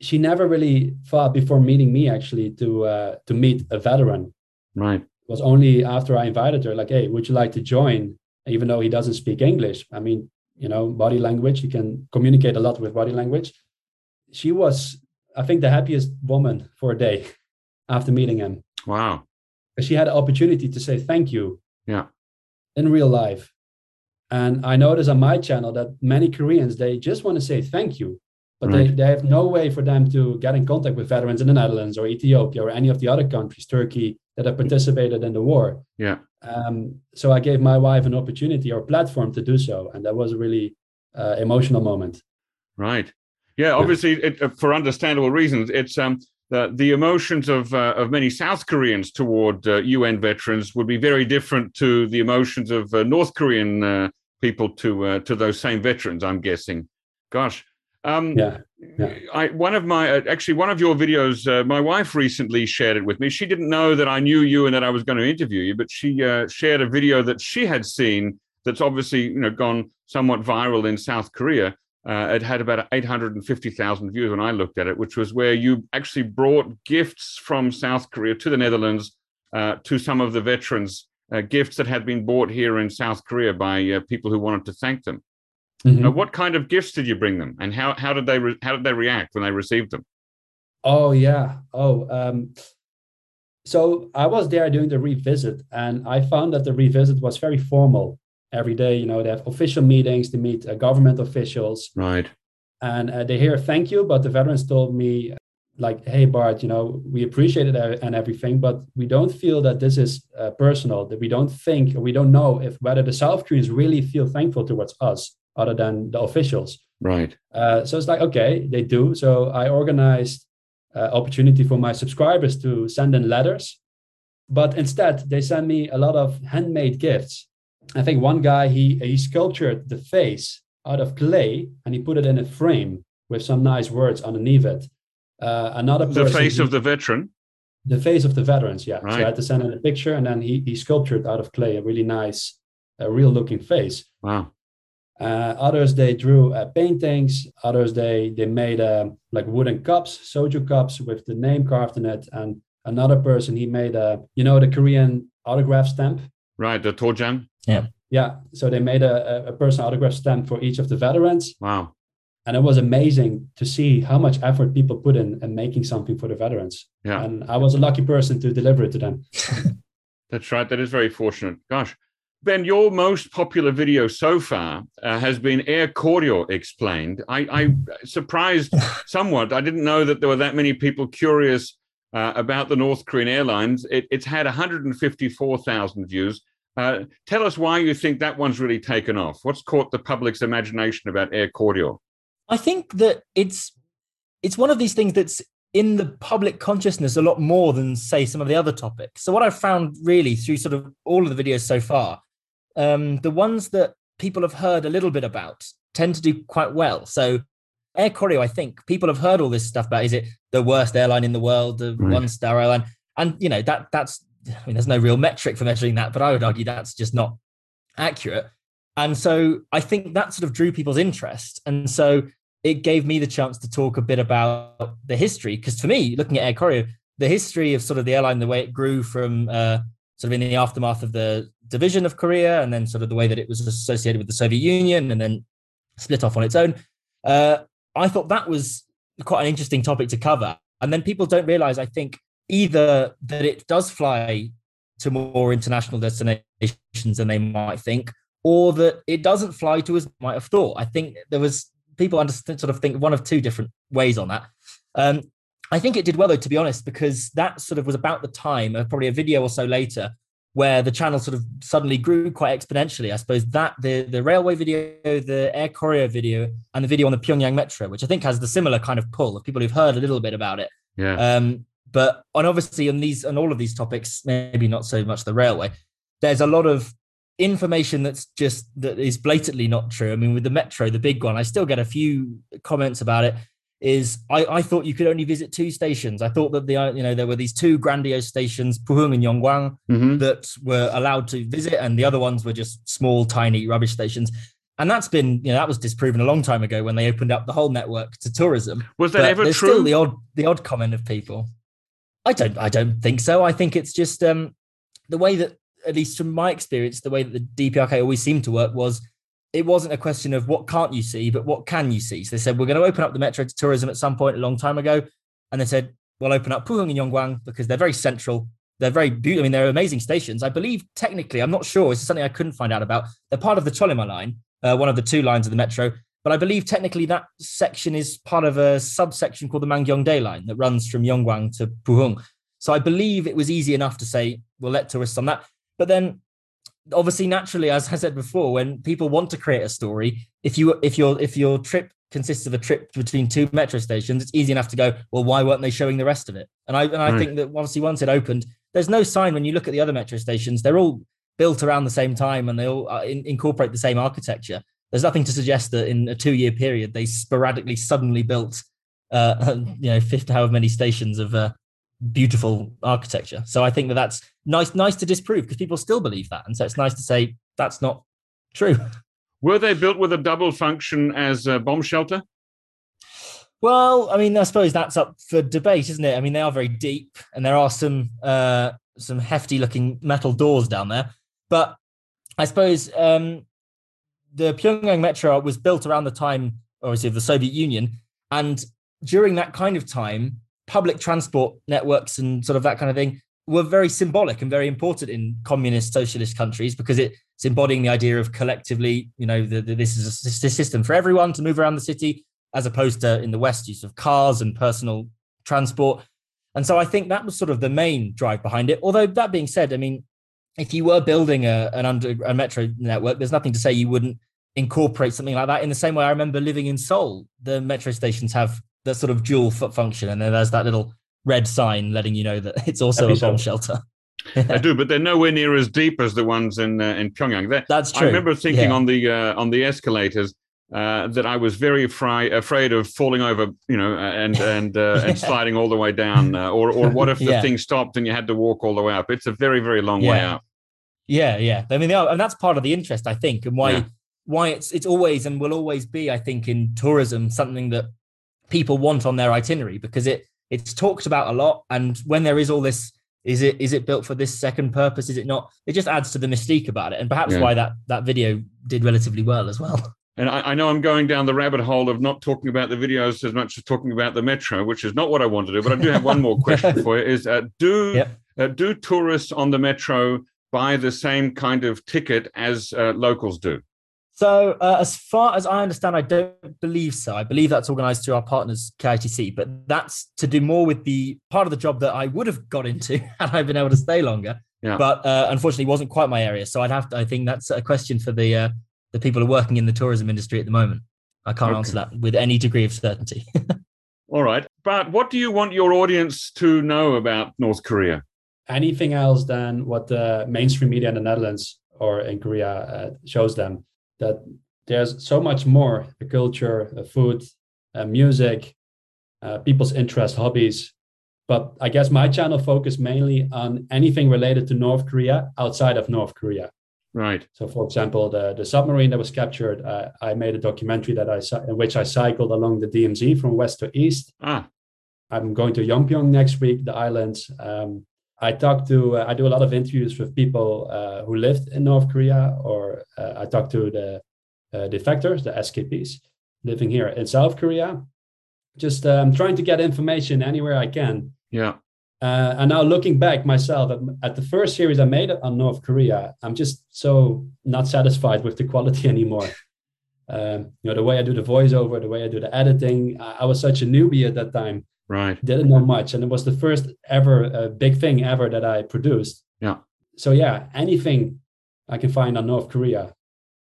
she never really thought before meeting me actually to uh, to meet a veteran. Right. It was only after I invited her, like, hey, would you like to join? Even though he doesn't speak English, I mean, you know, body language, you can communicate a lot with body language. She was, I think, the happiest woman for a day after meeting him. Wow. She had an opportunity to say thank you. Yeah. In real life. And I notice on my channel that many Koreans, they just want to say thank you but right. they, they have no way for them to get in contact with veterans in the Netherlands or Ethiopia or any of the other countries, Turkey, that have participated in the war. Yeah. Um, so I gave my wife an opportunity or platform to do so, and that was a really uh, emotional moment. Right. Yeah. Obviously, it, uh, for understandable reasons, it's um the the emotions of uh, of many South Koreans toward UN uh, veterans would be very different to the emotions of uh, North Korean uh, people to to those same veterans. I'm guessing. Gosh, um, yeah. yeah. I, one of my uh, actually one of your videos, uh, my wife recently shared it with me. She didn't know that I knew you and that I was going to interview you, but she uh, shared a video that she had seen that's obviously you know gone somewhat viral in South Korea. Uh, it had about 850,000 views when I looked at it, which was where you actually brought gifts from South Korea to the Netherlands uh, to some of the veterans, uh, gifts that had been bought here in South Korea by people who wanted to thank them. Mm-hmm. Uh, what kind of gifts did you bring them, and how how did they re- how did they react when they received them? Oh yeah. Oh, um, so I was there doing the revisit, and I found that the revisit was very formal. Every day, you know, they have official meetings. They meet uh, government officials, right? And uh, they hear thank you, but the veterans told me like, "Hey Bart, you know, we appreciate it and everything, but we don't feel that this is uh, personal. That we don't think, or we don't know if whether the South Koreans really feel thankful towards us." other than the officials. Right. Uh, so it's like, okay, they do. So I organized uh, opportunity for my subscribers to send in letters, but instead they send me a lot of handmade gifts. I think one guy he he sculptured the face out of clay and he put it in a frame with some nice words underneath it. Uh, another the face he, of the veteran. The face of the veterans, yeah. Right. So I had to send in a picture, and then he he sculptured out of clay a really nice, a real looking face. Wow. Uh, others they drew uh, paintings. Others they they made uh, like wooden cups, soju cups with the name carved in it. And another person he made a you know the Korean autograph stamp. Right. The dojang. Yeah, Yeah. so they made a, a- a personal autograph stamp for each of the veterans, Wow. and it was amazing to see how much effort people put in in making something for the veterans. Yeah. And I was a lucky person to deliver it to them. That's right. That is very fortunate. Gosh. Ben, your most popular video so far uh, has been Air Koryo Explained. I, I surprised somewhat. I didn't know that there were that many people curious uh, about the North Korean Airlines. It, it's had 154,000 views. Uh, tell us why you think that one's really taken off. What's caught the public's imagination about Air Koryo? I think that it's it's one of these things that's in the public consciousness a lot more than say some of the other topics. So what I've found really through sort of all of the videos so far, um, the ones that people have heard a little bit about tend to do quite well. So Air Koryo, I think people have heard all this stuff about is it the worst airline in the world, the Right. one star airline, and you know that that's I mean there's no real metric for measuring that, but I would argue that's just not accurate. And so I think that sort of drew people's interest, and so it gave me the chance to talk a bit about the history. Because for me, looking at Air Koryo, the history of sort of the airline, the way it grew from uh, sort of in the aftermath of the division of Korea, and then sort of the way that it was associated with the Soviet Union, and then split off on its own. Uh, I thought that was quite an interesting topic to cover. And then people don't realize, I think, either that it does fly to more international destinations than they might think, or that it doesn't fly to as might have thought. I think there was people understand sort of think one of two different ways on that. Um, I think it did well though, to be honest, because that sort of was about the time, uh, probably a video or so later, where the channel sort of suddenly grew quite exponentially. I suppose that the the railway video, the Air Koryo video, and the video on the Pyongyang Metro, which I think has the similar kind of pull of people who've heard a little bit about it. Yeah. Um, but on obviously on these on all of these topics, maybe not so much the railway, there's a lot of information that's just that is blatantly not true. I mean, with the metro, the big one, I still get a few comments about it. Is I, I thought you could only visit two stations. I thought that the you know there were these two grandiose stations, Puhung and Yonggwang, hmm that were allowed to visit, and the other ones were just small, tiny rubbish stations. And that's been, you know, that was disproven a long time ago when they opened up the whole network to tourism. Was that But ever true? still the odd, the odd comment of people. I don't, I don't think so. I think it's just um, the way that, at least from my experience, the way that the DPRK always seemed to work was it wasn't a question of what can't you see, but what can you see. So they said we're going to open up the metro to tourism at some point a long time ago, and they said we'll open up Puhung and Yonggwang because they're very central. They're very beautiful. I mean, they're amazing stations. I believe technically, I'm not sure. This is something I couldn't find out about. They're part of the Chollima line, uh, one of the two lines of the metro. But I believe technically that section is part of a subsection called the Mangyongdae line that runs from Yonggwang to Puhung. So I believe it was easy enough to say we'll let tourists on that. But then, obviously, naturally, as I said before, when people want to create a story, if you if your if your trip consists of a trip between two metro stations, it's easy enough to go, well, why weren't they showing the rest of it? And I and I Right. think that obviously once it opened, there's no sign when you look at the other metro stations, they're all built around the same time and they all uh, in, incorporate the same architecture. There's nothing to suggest that in a two year period they sporadically suddenly built, uh, you know, 50 however many stations of uh, beautiful architecture. So I think that that's nice, nice to disprove because people still believe that, and so it's nice to say that's not true. Were they built with a double function as a bomb shelter? Well, I mean, I suppose that's up for debate, isn't it? I mean, they are very deep, and there are some uh, some hefty looking metal doors down there. But I suppose um, the Pyongyang Metro was built around the time, obviously, of the Soviet Union, and during that kind of time, public transport networks and sort of that kind of thing were very symbolic and very important in communist socialist countries because it's embodying the idea of collectively, you know, the, the, this is a system for everyone to move around the city as opposed to in the West, use of cars and personal transport. And so I think that was sort of the main drive behind it. Although that being said, I mean, if you were building a, an under a metro network, there's nothing to say you wouldn't incorporate something like that. In the same way, I remember living in Seoul, the metro stations have that sort of dual foot function, and then there's that little red sign letting you know that it's also a bomb shelter. I do, but they're nowhere near as deep as the ones in uh, in Pyongyang. They're, That's true. I remember thinking Yeah. on the uh, on the escalators, uh, that I was very afraid afraid of falling over, you know, and and uh, and sliding all the way down, uh, or or what if the Yeah. thing stopped and you had to walk all the way up? It's a very very long way up. Yeah, yeah. I mean, are- and that's part of the interest, I think, and why Yeah. Why it's it's always and will always be, I think, in tourism something that people want on their itinerary because it it's talked about a lot. And when there is all this, is it is it built for this second purpose? Is it not? It just adds to the mystique about it, and perhaps Yeah. why that that video did relatively well as well. And I, I know I'm going down the rabbit hole of not talking about the videos as much as talking about the metro, which is not what I want to do. But I do have one more question for you: Is uh, do Yep. uh, do tourists on the metro buy the same kind of ticket as uh, locals do? So, uh, as far as I understand, I don't believe so. I believe that's organised through our partners, KITC, but that's to do more with the part of the job that I would have got into had I been able to stay longer. Yeah. But uh, unfortunately, it wasn't quite my area. So I'd have to. I think that's a question for the uh, the people who are working in the tourism industry at the moment. I can't Okay. answer that with any degree of certainty. All right, but what do you want your audience to know about North Korea? anything else than what the mainstream media in the Netherlands or in Korea uh, shows them. That there's so much more the culture, uh, food, uh, music, uh, people's interests, hobbies. But I guess my channel focused mainly on anything related to North Korea outside of North Korea. Right. So, for example, the, the submarine that was captured, uh, I made a documentary that I in which I cycled along the DMZ from west to east. Ah, I'm going to Yongpyong next week, the islands. Um, I talk to, uh, I do a lot of interviews with people uh, who lived in North Korea, or uh, I talk to the uh, defectors, the SKPs, living here in South Korea. Just um, trying to get information anywhere I can. yeah. Uh, and now looking back myself at, at the first series I made on North Korea, I'm just so not satisfied with the quality anymore. Um, you know, the way I do the voiceover, the way I do the editing. I, I was such a newbie at that time Right. didn't know much and it was the first ever uh, big thing ever that i produced Yeah. so yeah anything i can find on north korea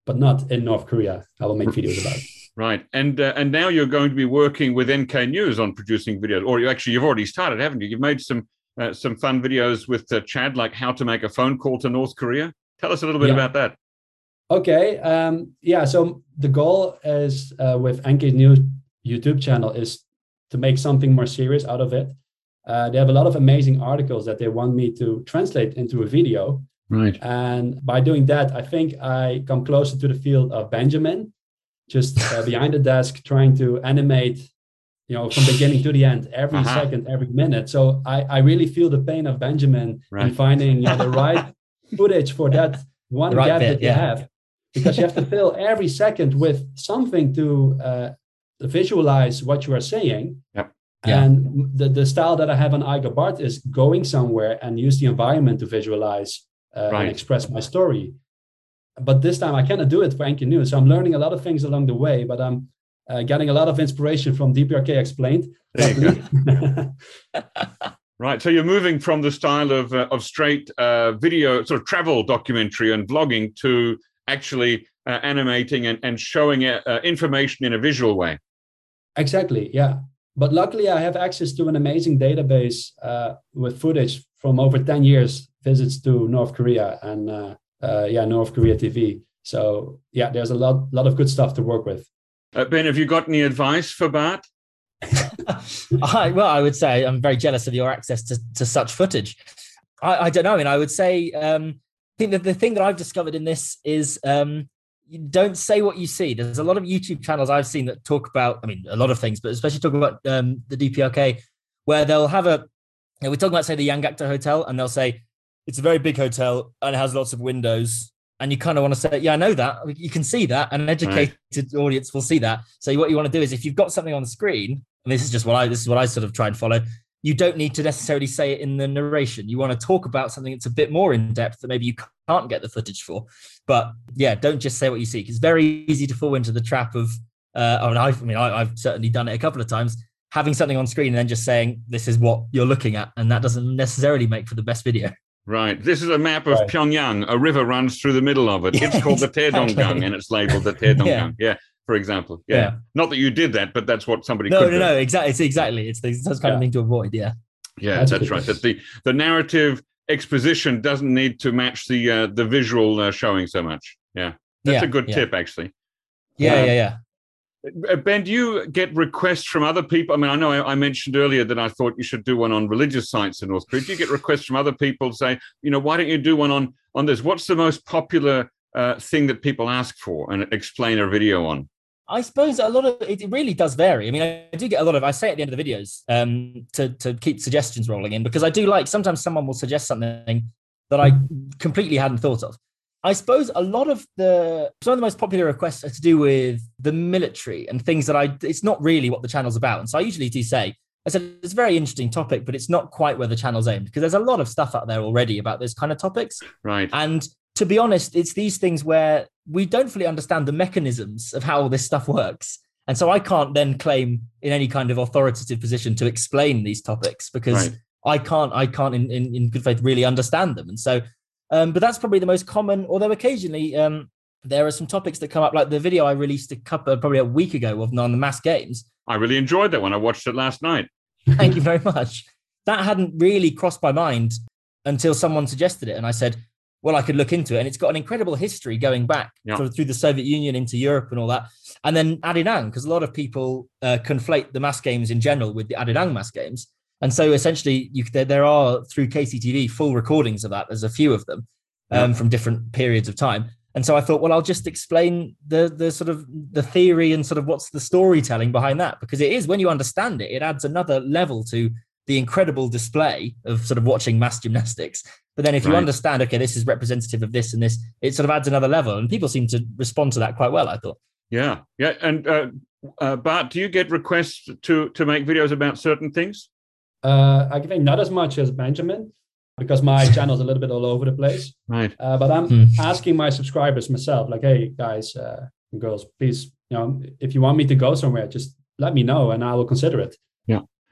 but not in north korea i will make videos about Right. And uh, and now you're going to be working with NK News on producing videos, or you actually you've already started, haven't you? You've made some uh, some fun videos with uh, Chad, like how to make a phone call to North Korea. Tell us a little bit Yeah. about that. okay um yeah so the goal is uh, with nk news youtube channel is to make something more serious out of it uh, they have a lot of amazing articles that they want me to translate into a video Right. And by doing that, I think I come closer to the field of Benjamin, just uh, behind the desk, trying to animate, you know, from beginning to the end, every Uh-huh. second, every minute. So I, I really feel the pain of Benjamin Right. in finding you know, the right footage for that one right gap bit, that you yeah. have, because you have to fill every second with something to uh, visualize what you are saying. Yep. Yeah. And the, the style that I have on Iger Bart is going somewhere and use the environment to visualize uh, Right. and express my story. But this time I cannot do it for NK News. So I'm learning a lot of things along the way, but I'm uh, getting a lot of inspiration from DPRK Explained. There you go. Right. So you're moving from the style of uh, of straight uh, video, sort of travel documentary and vlogging, to actually uh, animating and, and showing uh, information in a visual way. Exactly, yeah. But luckily I have access to an amazing database uh, with footage from over 10 years visits to North Korea and uh, uh, yeah, North Korea TV. So yeah, there's a lot, lot of good stuff to work with. Uh, ben, have you got any advice for Bart? I, well, I would say I'm very jealous of your access to, to such footage. I, I don't know. I mean, I would say um, I think that the thing that I've discovered in this is um, you don't say what you see. There's a lot of YouTube channels I've seen that talk about, I mean, a lot of things, but especially talk about um, the DPRK, where they'll have a, you know, we're talking about, say, the Yanggakdo Hotel, and they'll say it's a very big hotel and it has lots of windows. And you kind of want to say, yeah, I know that. You can see that. And an educated audience will see that. So what you want to do is if you've got something on the screen, and this is just what I this is what I sort of try and follow. You don't need to necessarily say it in the narration. You want to talk about something that's a bit more in depth that maybe you can't get the footage for. But yeah, don't just say what you see. It's very easy to fall into the trap of. Uh, I mean, I've, I mean, I, I've certainly done it a couple of times. Having something on screen and then just saying this is what you're looking at, and that doesn't necessarily make for the best video. Right. This is a map of Right. Pyongyang. A river runs through the middle of it. Yeah, it's called the. Taedonggang, and it's labeled the Taedonggang. Yeah. For example. Yeah. Yeah. Not that you did that, but that's what somebody No, could no, do. no, exactly. It's exactly. It's the it's this kind of Yeah. thing to avoid. Yeah. Yeah, That's that's, right. That the the narrative exposition doesn't need to match the uh, the visual uh, showing so much. Yeah. That's yeah, a good tip, actually. Yeah, Um, yeah, yeah. Uh, ben, do you get requests from other people? I mean, I know I, I, mentioned earlier that I thought you should do one on religious sites in North Korea. Do you get requests from other people say, you know, why don't you do one on on this? What's the most popular uh, thing that people ask for and explain a video on? I suppose a lot of it really does vary. I mean, I do get a lot of. I say at the end of the videos um, to to keep suggestions rolling in because I do like sometimes someone will suggest something that I completely hadn't thought of. I suppose a lot of the some of the most popular requests are to do with the military and things that I it's not really what the channel's about. And so I usually do say, I said it's a very interesting topic, but it's not quite where the channel's aimed because there's a lot of stuff out there already about those kind of topics. Right. And to be honest, it's these things where we don't fully understand the mechanisms of how all this stuff works. And so I can't then claim in any kind of authoritative position to explain these topics because right. I can't, I can't in, in, in good faith really understand them. And so um, but that's probably the most common, although occasionally um, there are some topics that come up, like the video I released a couple, probably a week ago of non mass games. I really enjoyed that one. I watched it last night. Thank you very much. That hadn't really crossed my mind until someone suggested it. And I said, well, I could look into it. And it's got an incredible history going back yeah. sort of through the Soviet Union into Europe and all that. And then Arirang, because a lot of people uh, conflate the mass games in general with the Arirang mass games. And so essentially, you, there, there, are through KCTV full recordings of that. There's a few of them um, yeah. from different periods of time. And so I thought, well, I'll just explain the the sort of the theory and sort of what's the storytelling behind that, because it is when you understand it, it adds another level to the incredible display of sort of watching mass gymnastics. But then if you right. understand, okay, this is representative of this and this, it sort of adds another level. And people seem to respond to that quite well. I thought. Yeah, yeah. And uh, uh, Bart, do you get requests to to make videos about certain things? Uh, I think not as much as Benjamin because my channel is a little bit all over the place. Right. Uh, but I'm hmm. asking my subscribers myself, like, hey guys uh, and girls, please, you know, if you want me to go somewhere, just let me know and I will consider it.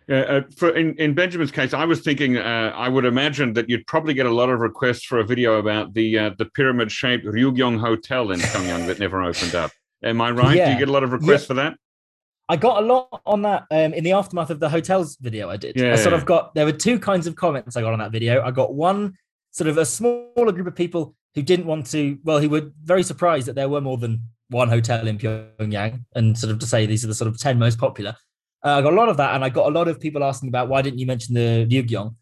Yeah. Uh, for in, in Benjamin's case, I was thinking uh, I would imagine that you'd probably get a lot of requests for a video about the uh, the pyramid shaped Ryugyong Hotel in Pyongyang that never opened up. Am I right? Yeah. Do you get a lot of requests yeah. for that? I got a lot on that um, in the aftermath of the hotels video I did. Yeah. I sort of got there were two kinds of comments I got on that video. I got one sort of a smaller group of people who didn't want to, well, who were very surprised that there were more than one hotel in Pyongyang, and sort of to say these are the sort of ten most popular. Uh, I got a lot of that, and I got a lot of people asking about why didn't you mention the Ryugyong.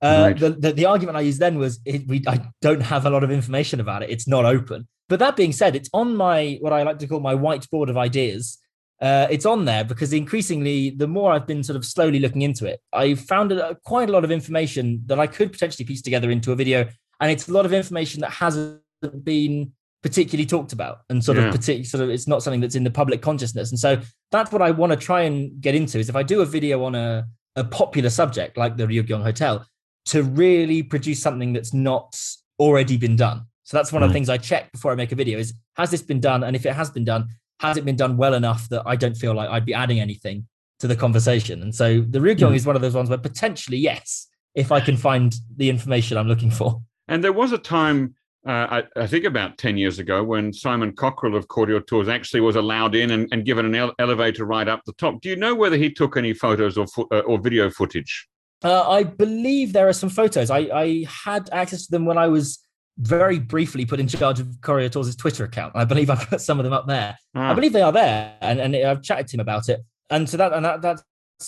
Uh, right. the, the, the argument I used then was it, we I don't have a lot of information about it. It's not open. But that being said, it's on my what I like to call my whiteboard of ideas uh, it's on there because increasingly, the more I've been sort of slowly looking into it, I found a, quite a lot of information that I could potentially piece together into a video. And it's a lot of information that hasn't been particularly talked about and sort yeah. of particular sort of it's not something that's in the public consciousness and so that's what i want to try and get into is if i do a video on a, a popular subject like the ryugyong hotel to really produce something that's not already been done so that's one right. of the mm. things i check before i make a video is has this been done and if it has been done has it been done well enough that I don't feel like I'd be adding anything to the conversation? And so the Ryugyong yeah. is one of those ones where potentially yes, if I can find the information I'm looking for. And there was a time, uh, I, I, think about 10 years ago, when Simon Cockerell of Koryo Tours actually was allowed in and, and given an ele- elevator ride up the top. Do you know whether he took any photos or, fo- uh, or video footage? Uh, I believe there are some photos. I, I had access to them when I was very briefly put in charge of Koryo Tours' Twitter account. I believe I've put some of them up there. I ah. believe they are there, and, and I've chatted to him about it. And so that and that, that's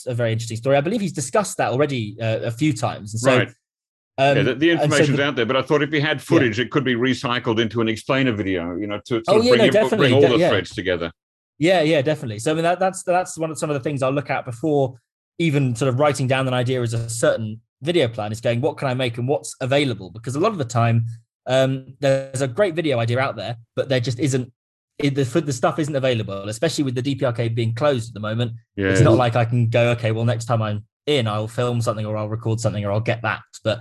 a very interesting story. I believe he's discussed that already uh, a few times. And so, right. Um, yeah, the, the information's so the, out there, but I thought if he had footage, yeah. it could be recycled into an explainer video. You know, to, to oh, yeah, bring, no, bring all the yeah. threads together. Yeah, yeah, definitely. So I mean, that, that's that's one of some of the things I'll look at before even sort of writing down an idea as a certain video plan. Is going, what can I make and what's available? Because a lot of the time, um, there's a great video idea out there, but there just isn't it, the the stuff isn't available, especially with the DPRK being closed at the moment. Yeah. It's not like I can go, okay, well, next time I'm in, I'll film something or I'll record something or I'll get that. But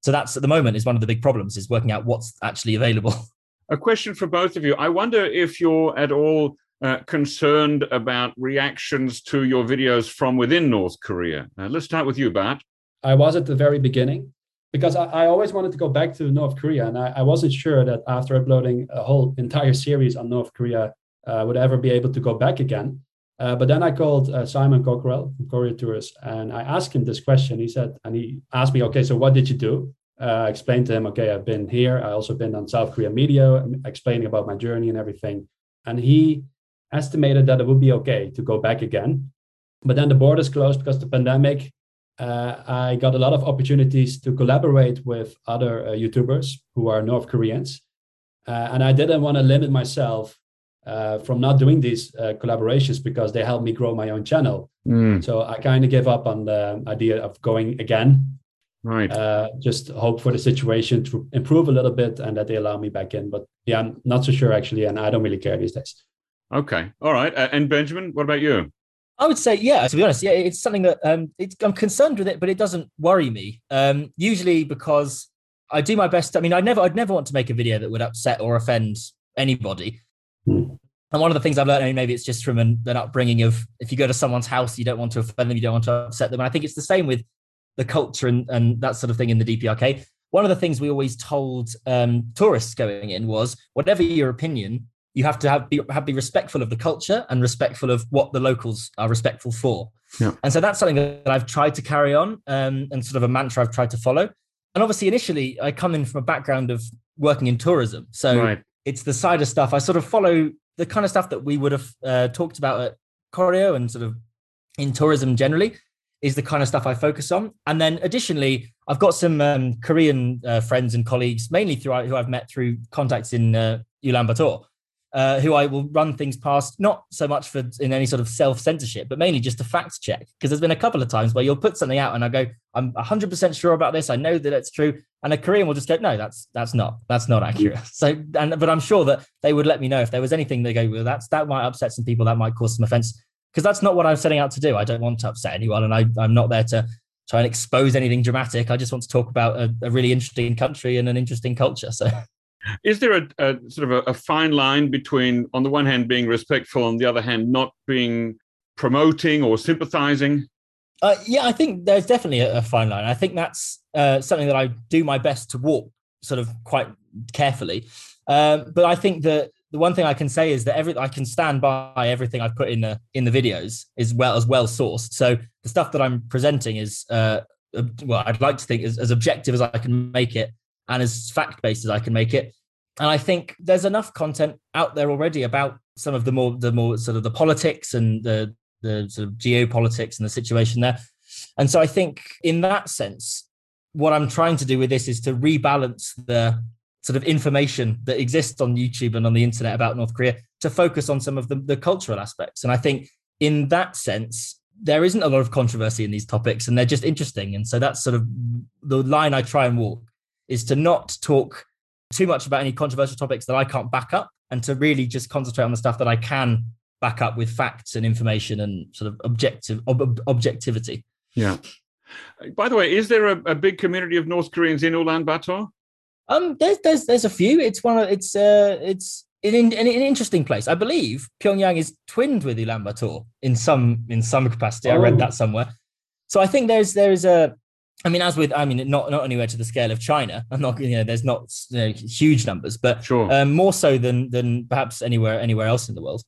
so that's at the moment is one of the big problems is working out what's actually available. A question for both of you. I wonder if you're at all uh, concerned about reactions to your videos from within North Korea. Uh, let's start with you, Bart. I was at the very beginning because I, I, always wanted to go back to North Korea, and I, I, wasn't sure that after uploading a whole entire series on North Korea, uh, would ever be able to go back again. Uh, but then I called uh, Simon Cockerell from Koryo Tours, and I asked him this question. He said, and he asked me, "Okay, so what did you do?" Uh, I explained to him, "Okay, I've been here. I also been on South Korea media, explaining about my journey and everything." And he estimated that it would be okay to go back again. But then the borders closed because the pandemic. Uh, I got a lot of opportunities to collaborate with other uh, YouTubers who are North Koreans. Uh, and I didn't want to limit myself uh, from not doing these uh, collaborations because they helped me grow my own channel. Mm. So I kind of gave up on the idea of going again. Right. Uh, just hope for the situation to improve a little bit and that they allow me back in. But yeah, I'm not so sure actually, and I don't really care these days. Okay. All right. Uh, and Benjamin, what about you? I would say, yeah. To be honest, yeah, it's something that um, it's, I'm concerned with it, but it doesn't worry me. Um, usually because I do my best. I mean, I never, I'd never want to make a video that would upset or offend anybody. Mm. And one of the things I've learned, I mean, maybe it's just from an, an, upbringing of if you go to someone's house, you don't want to offend them, you don't want to upset them. And I think it's the same with the culture and, and that sort of thing in the DPRK. One of the things we always told um, tourists going in was whatever your opinion, you have to have be, have be respectful of the culture and respectful of what the locals are respectful for. Yeah. And so that's something that I've tried to carry on um, and sort of a mantra I've tried to follow. And obviously, initially, I come in from a background of working in tourism. So right it's the side of stuff I sort of follow the kind of stuff that we would have uh, talked about at Koryo and sort of in tourism generally is the kind of stuff I focus on. And then additionally, I've got some um, Korean uh, friends and colleagues, mainly through who I've met through contacts in uh, Ulaanbaatar, uh, who I will run things past, not so much for in any sort of self censorship, but mainly just to fact check. Because there's been a couple of times where you'll put something out and I go, I'm 100% sure about this. I know that it's true. And a Korean will just go, no, that's that's not that's not accurate. So, and but I'm sure that they would let me know if there was anything they go, well, that's that might upset some people, that might cause some offense. Because that's not what I'm setting out to do. I don't want to upset anyone, and I, I'm not there to try and expose anything dramatic. I just want to talk about a, a really interesting country and an interesting culture. So is there a, a sort of a, a, fine line between, on the one hand, being respectful, on the other hand, not being promoting or sympathizing? Uh, yeah, I think there's definitely a, a fine line. I think that's uh, something that I do my best to walk sort of quite carefully. Um, but I think that the one thing I can say is that every I can stand by everything I've put in the in the videos is well as well sourced. So the stuff that I'm presenting is uh, well, I'd like to think as, as objective as I can make it and as fact based as I can make it. And I think there's enough content out there already about some of the more the more sort of the politics and the the sort of geopolitics and the situation there. And so I think in that sense, what I'm trying to do with this is to rebalance the sort of information that exists on YouTube and on the internet about North Korea to focus on some of the, the cultural aspects. And I think in that sense, there isn't a lot of controversy in these topics and they're just interesting. And so that's sort of the line I try and walk is to not talk too much about any controversial topics that I can't back up and to really just concentrate on the stuff that I can back up with facts and information and sort of objective ob- objectivity. Yeah. By the way, is there a, a, big community of North Koreans in Ulaanbaatar? Um, there's there's there's a few. It's one of it's uh it's in, in, in, an interesting place. I believe Pyongyang is twinned with Ulaanbaatar in some in some capacity. Oh. I read oh. that somewhere. So I think there's there's a I mean, as with, I mean, not not anywhere to the scale of China. I'm not, you know, there's not you know, huge numbers, but sure. um, more so than than perhaps anywhere anywhere else in the world.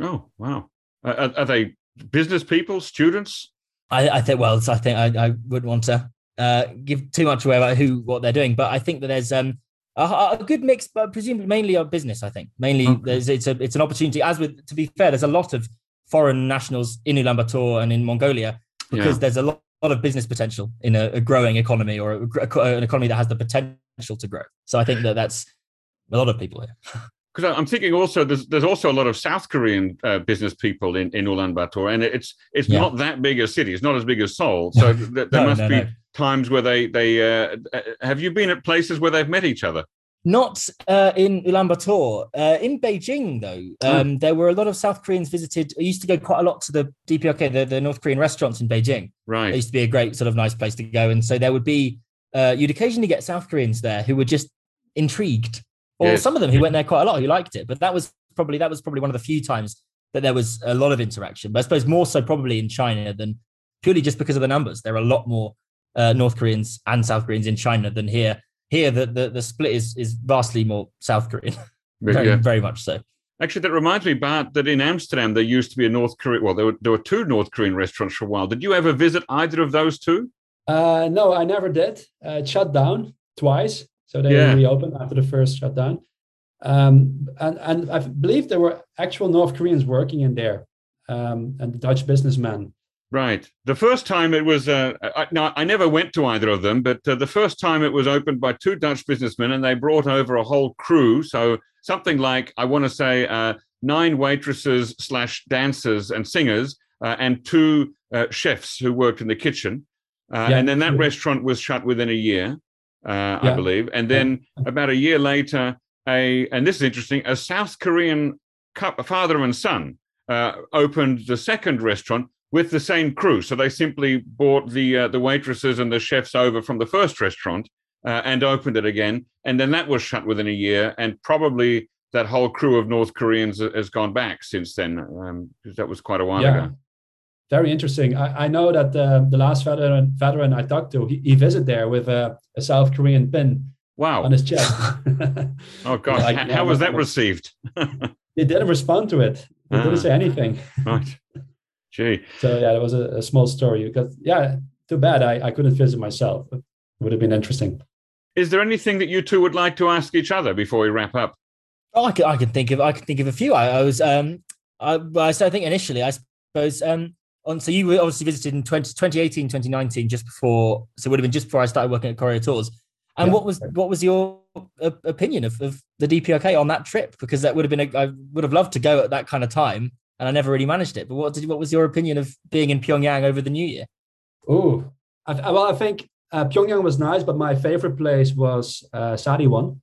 Oh wow! Are, are they business people, students? I, I think. Well, I think I, I wouldn't want to uh, give too much away about who what they're doing, but I think that there's um, a, a good mix, but presumably mainly of business. I think mainly okay. there's it's a it's an opportunity. As with to be fair, there's a lot of foreign nationals in Ulaanbaatar and in Mongolia because yeah. there's a lot lot of business potential in a, a growing economy or a, a, an economy that has the potential to grow. So I think that that's a lot of people here. Because I'm thinking also there's there's also a lot of South Korean uh, business people in in Ulaanbaatar, and it's it's yeah. not that big a city. It's not as big as Seoul. So th- there no, must no, be no. times where they they uh, uh, have you been at places where they've met each other? Not uh, in Ulaanbaatar. Uh, in Beijing, though, hmm. um, there were a lot of South Koreans visited. I used to go quite a lot to the DPRK, the, the North Korean restaurants in Beijing. Right. It used to be a great, sort of nice place to go. And so there would be, uh, you'd occasionally get South Koreans there who were just intrigued, or yes. some of them who went there quite a lot who liked it. But that was probably that was probably one of the few times that there was a lot of interaction. But I suppose more so probably in China than purely just because of the numbers. There are a lot more uh, North Koreans and South Koreans in China than here here, the, the, the split is is vastly more South Korean, very, yeah. very much so. Actually, that reminds me, Bart, that in Amsterdam there used to be a North Korean. Well, there were there were two North Korean restaurants for a while. Did you ever visit either of those two? Uh, no, I never did. Uh, it shut down twice, so they yeah. reopened after the first shutdown. Um, and, and I believe there were actual North Koreans working in there um, and Dutch businessmen. Right. The first time it was, uh, I, no, I never went to either of them, but uh, the first time it was opened by two Dutch businessmen and they brought over a whole crew. So something like, I want to say, uh, nine waitresses slash dancers and singers uh, and two uh, chefs who worked in the kitchen. Uh, yeah. And then that yeah. restaurant was shut within a year, yeah. I believe. And then about a year later, a, and this is interesting, a South Korean couple, father and son opened the second restaurant with the same crew. So they simply brought the uh, the waitresses and the chefs over from the first restaurant uh, and opened it again, and then that was shut within a year, and probably that whole crew of North Koreans has gone back since then, because um, that was quite a while yeah. ago. Very interesting. I, I know that uh, the last veteran, veteran I talked to, he, he visited there with a, a South Korean pin wow. on his chest. oh gosh, like, how, how was that received? he didn't respond to it. He didn't ah. say anything. right. Gee. So yeah, it was a, a, small story because yeah, too bad I, I couldn't visit myself. It would have been interesting. Is there anything that you two would like to ask each other before we wrap up? Oh, I can, I can think of I can think of a few. I, I was um I, I so I think initially I suppose um on so you were obviously visited in 20, 2018 2019 just before so it would have been just before I started working at Koryo Tours. And yeah. what was what was your uh, opinion of, of the DPRK on that trip? Because that would have been a, I would have loved to go at that kind of time and I never really managed it. But what did what was your opinion of being in Pyongyang over the New Year? Oh, well, I think uh, Pyongyang was nice, but my favorite place was uh, Sariwon.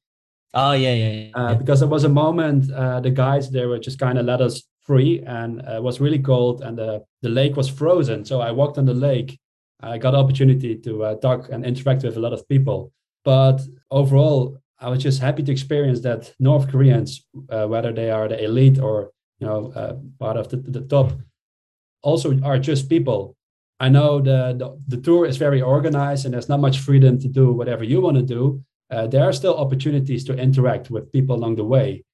Oh yeah, yeah, yeah. Uh, Because there was a moment uh, the guys they were just kind of let us free, and uh, it was really cold, and the the lake was frozen. So I walked on the lake. I got opportunity to uh, talk and interact with a lot of people. But overall, I was just happy to experience that North Koreans, uh, whether they are the elite or you know uh, part of the, the top. Also are just people. I know the, the, the tour is very organized and there's not much freedom to do whatever you want to do. Uh, there are still opportunities to interact with people along the way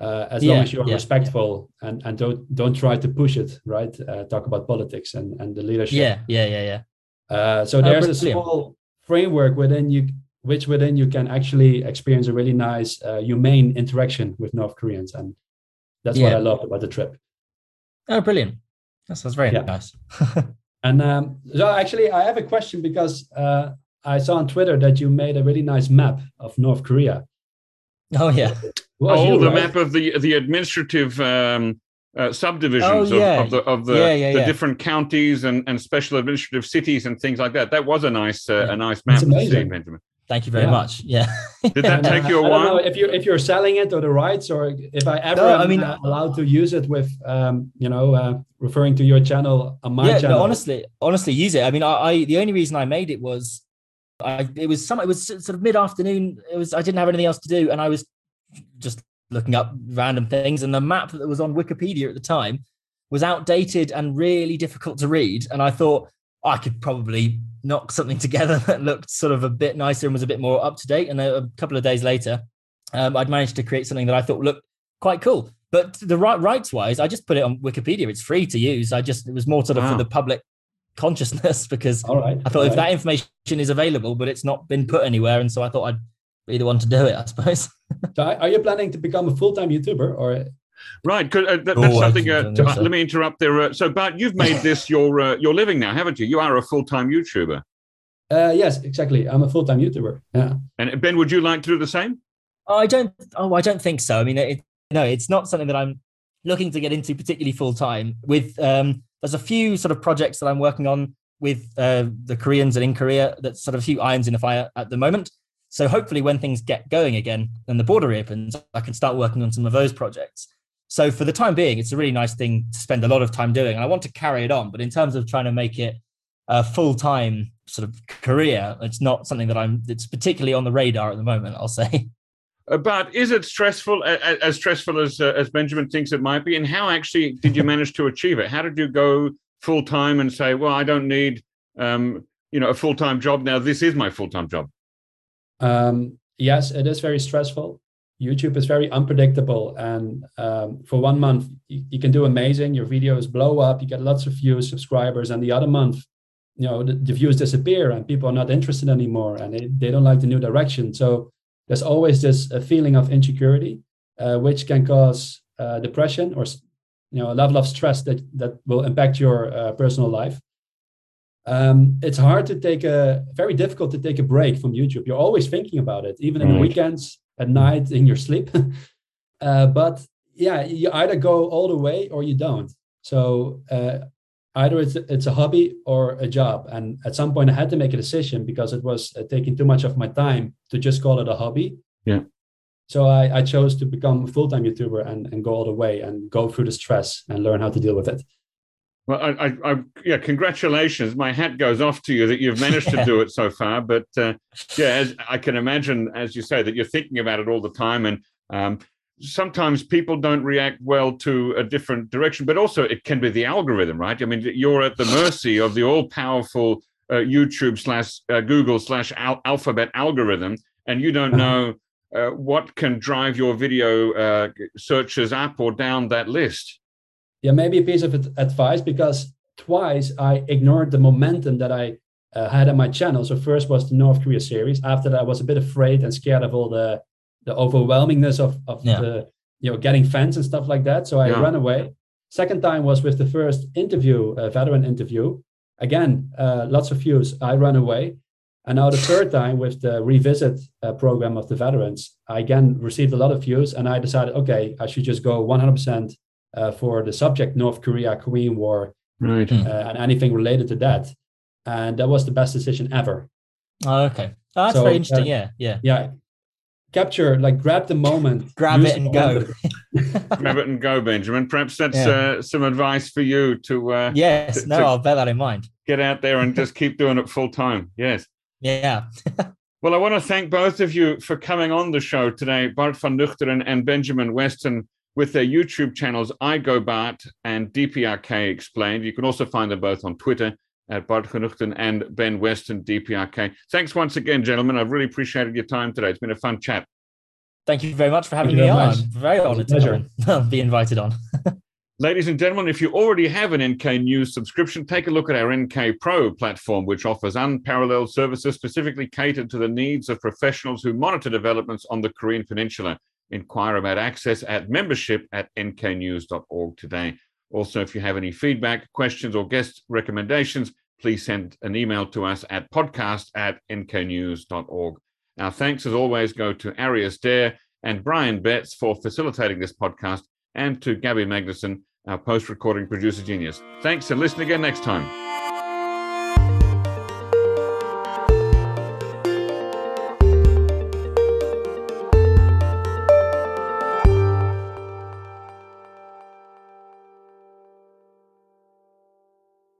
uh, as yeah, long as you're yeah, respectful yeah. and, and don't don't try to push it right? Uh, talk about politics and, and the leadership. Yeah yeah yeah yeah. Uh, so there's a small framework within you which within you can actually experience a really nice uh, humane interaction with north koreans and that's yeah. what I loved about the trip. Oh, brilliant! That sounds very yeah. nice. and um, so, actually, I have a question because uh, I saw on Twitter that you made a really nice map of North Korea. Oh yeah. Oh, you, the right? map of the the administrative um, uh, subdivisions oh, yeah. of, of, the of the, yeah, yeah, the different counties and, and special administrative cities and things like that. That was a nice uh, a nice map to see, Benjamin. Thank you very yeah. much. Yeah. Did that take you a while? if you're if you're selling it or the rights, or if I ever no, I mean, uh, allowed to use it with, um, you know, uh, referring to your channel on my yeah, channel. No, honestly, honestly, use it. I mean, I, I the only reason I made it was, I it was some it was sort of mid afternoon. It was I didn't have anything else to do, and I was just looking up random things, and the map that was on Wikipedia at the time was outdated and really difficult to read, and I thought I could probably knock something together that looked sort of a bit nicer and was a bit more up to date. And a, couple of days later, um, I'd managed to create something that I thought looked quite cool. But the right rights wise, I just put it on Wikipedia. It's free to use. I just it was more sort of wow. for the public consciousness because I thought if right. that information is available, but it's not been put anywhere, and so I thought I'd be the one to do it. I suppose. so are you planning to become a full time YouTuber or? Right, uh, that, that's oh, something. Uh, to, so. Let me interrupt there. Uh, so, Bart, you've made this your uh, your living now, haven't you? You are a full time YouTuber. Uh, yes, exactly. I'm a full time YouTuber. Yeah. And Ben, would you like to do the same? I don't. Oh, I don't think so. I mean, it, no, it's not something that I'm looking to get into particularly full time. With um, there's a few sort of projects that I'm working on with uh, the Koreans and in Korea. That's sort of a few irons in the fire at the moment. So hopefully, when things get going again and the border reopens, I can start working on some of those projects. So for the time being, it's a really nice thing to spend a lot of time doing. And I want to carry it on. But in terms of trying to make it a full time sort of career, it's not something that I'm, it's particularly on the radar at the moment, I'll say. Uh, but is it stressful, as stressful as, uh, as Benjamin thinks it might be? And how actually did you manage to achieve it? How did you go full time and say, well, I don't need, um, you know, a full time job now. This is my full time job. Um, yes, it is very stressful. YouTube is very unpredictable. And um, for one month, you, you, can do amazing. Your videos blow up, you get lots of views, subscribers. And the other month, you know, the, the views disappear and people are not interested anymore and they, they don't like the new direction. So there's always this a feeling of insecurity. uh, which can cause uh, depression or you know a level of stress that that will impact your uh, personal life. Um, it's hard to take a very difficult to take a break from YouTube. You're always thinking about it, even in the weekends, at night, in your sleep. uh, but yeah, you either go all the way or you don't. So uh, either it's it's a hobby or a job. And at some point, I had to make a decision because it was uh, taking too much of my time to just call it a hobby. Yeah. So I, I chose to become a full time YouTuber and, and go all the way and go through the stress and learn how to deal with it. Well, I, I, I, yeah, congratulations. My hat goes off to you that you've managed to do it so far. But uh, yeah, as I can imagine, as you say, that you're thinking about it all the time. And um, sometimes people don't react well to a different direction, but also it can be the algorithm, right? I mean, you're at the mercy of the all powerful uh, YouTube slash uh, Google slash al- alphabet algorithm, and you don't know uh, what can drive your video uh, searches up or down that list. Yeah, maybe a piece of advice because twice I ignored the momentum that I uh, had on my channel. So first was the North Korea series. After that, I was a bit afraid and scared of all the the overwhelmingness of of yeah. the you know getting fans and stuff like that. So I yeah. ran away. Second time was with the first interview, a veteran interview. Again, uh, lots of views. I ran away. And now the third time with the revisit uh, program of the veterans, I again received a lot of views, and I decided, okay, I should just go 100% uh, for the subject North Korea Korean War right. uh, and anything related to that, and that was the best decision ever. Oh, okay, oh, that's so, very interesting. Uh, yeah, yeah, yeah. Capture, like, grab the moment, grab it and go. grab it and go, Benjamin. Perhaps that's yeah. Uh, some advice for you to. Uh, yes, to, no, to I'll bear that in mind. Get out there and just keep doing it full time. Yes. Yeah. well, I want to thank both of you for coming on the show today, Bart van Genuchten and Benjamin Weston, with their YouTube channels, I Go Bart and DPRK Explained. You can also find them both on Twitter at Bart van Genuchten and Ben Weston, DPRK. Thanks once again, gentlemen. I've really appreciated your time today. It's been a fun chat. Thank you very much for having me on. Much. Very honored to be invited on. Ladies and gentlemen, if you already have an NK News subscription, take a look at our NK Pro platform, which offers unparalleled services specifically catered to the needs of professionals who monitor developments on the Korean Peninsula. Inquire about access at membership at nknews.org today. Also, if you have any feedback, questions, or guest recommendations, please send an email to us at podcast at nknews.org. Our thanks, as always, go to Arius Derr and Brian Betts for facilitating this podcast and to Gabby Magnuson, our post recording producer genius. Thanks and listen again next time.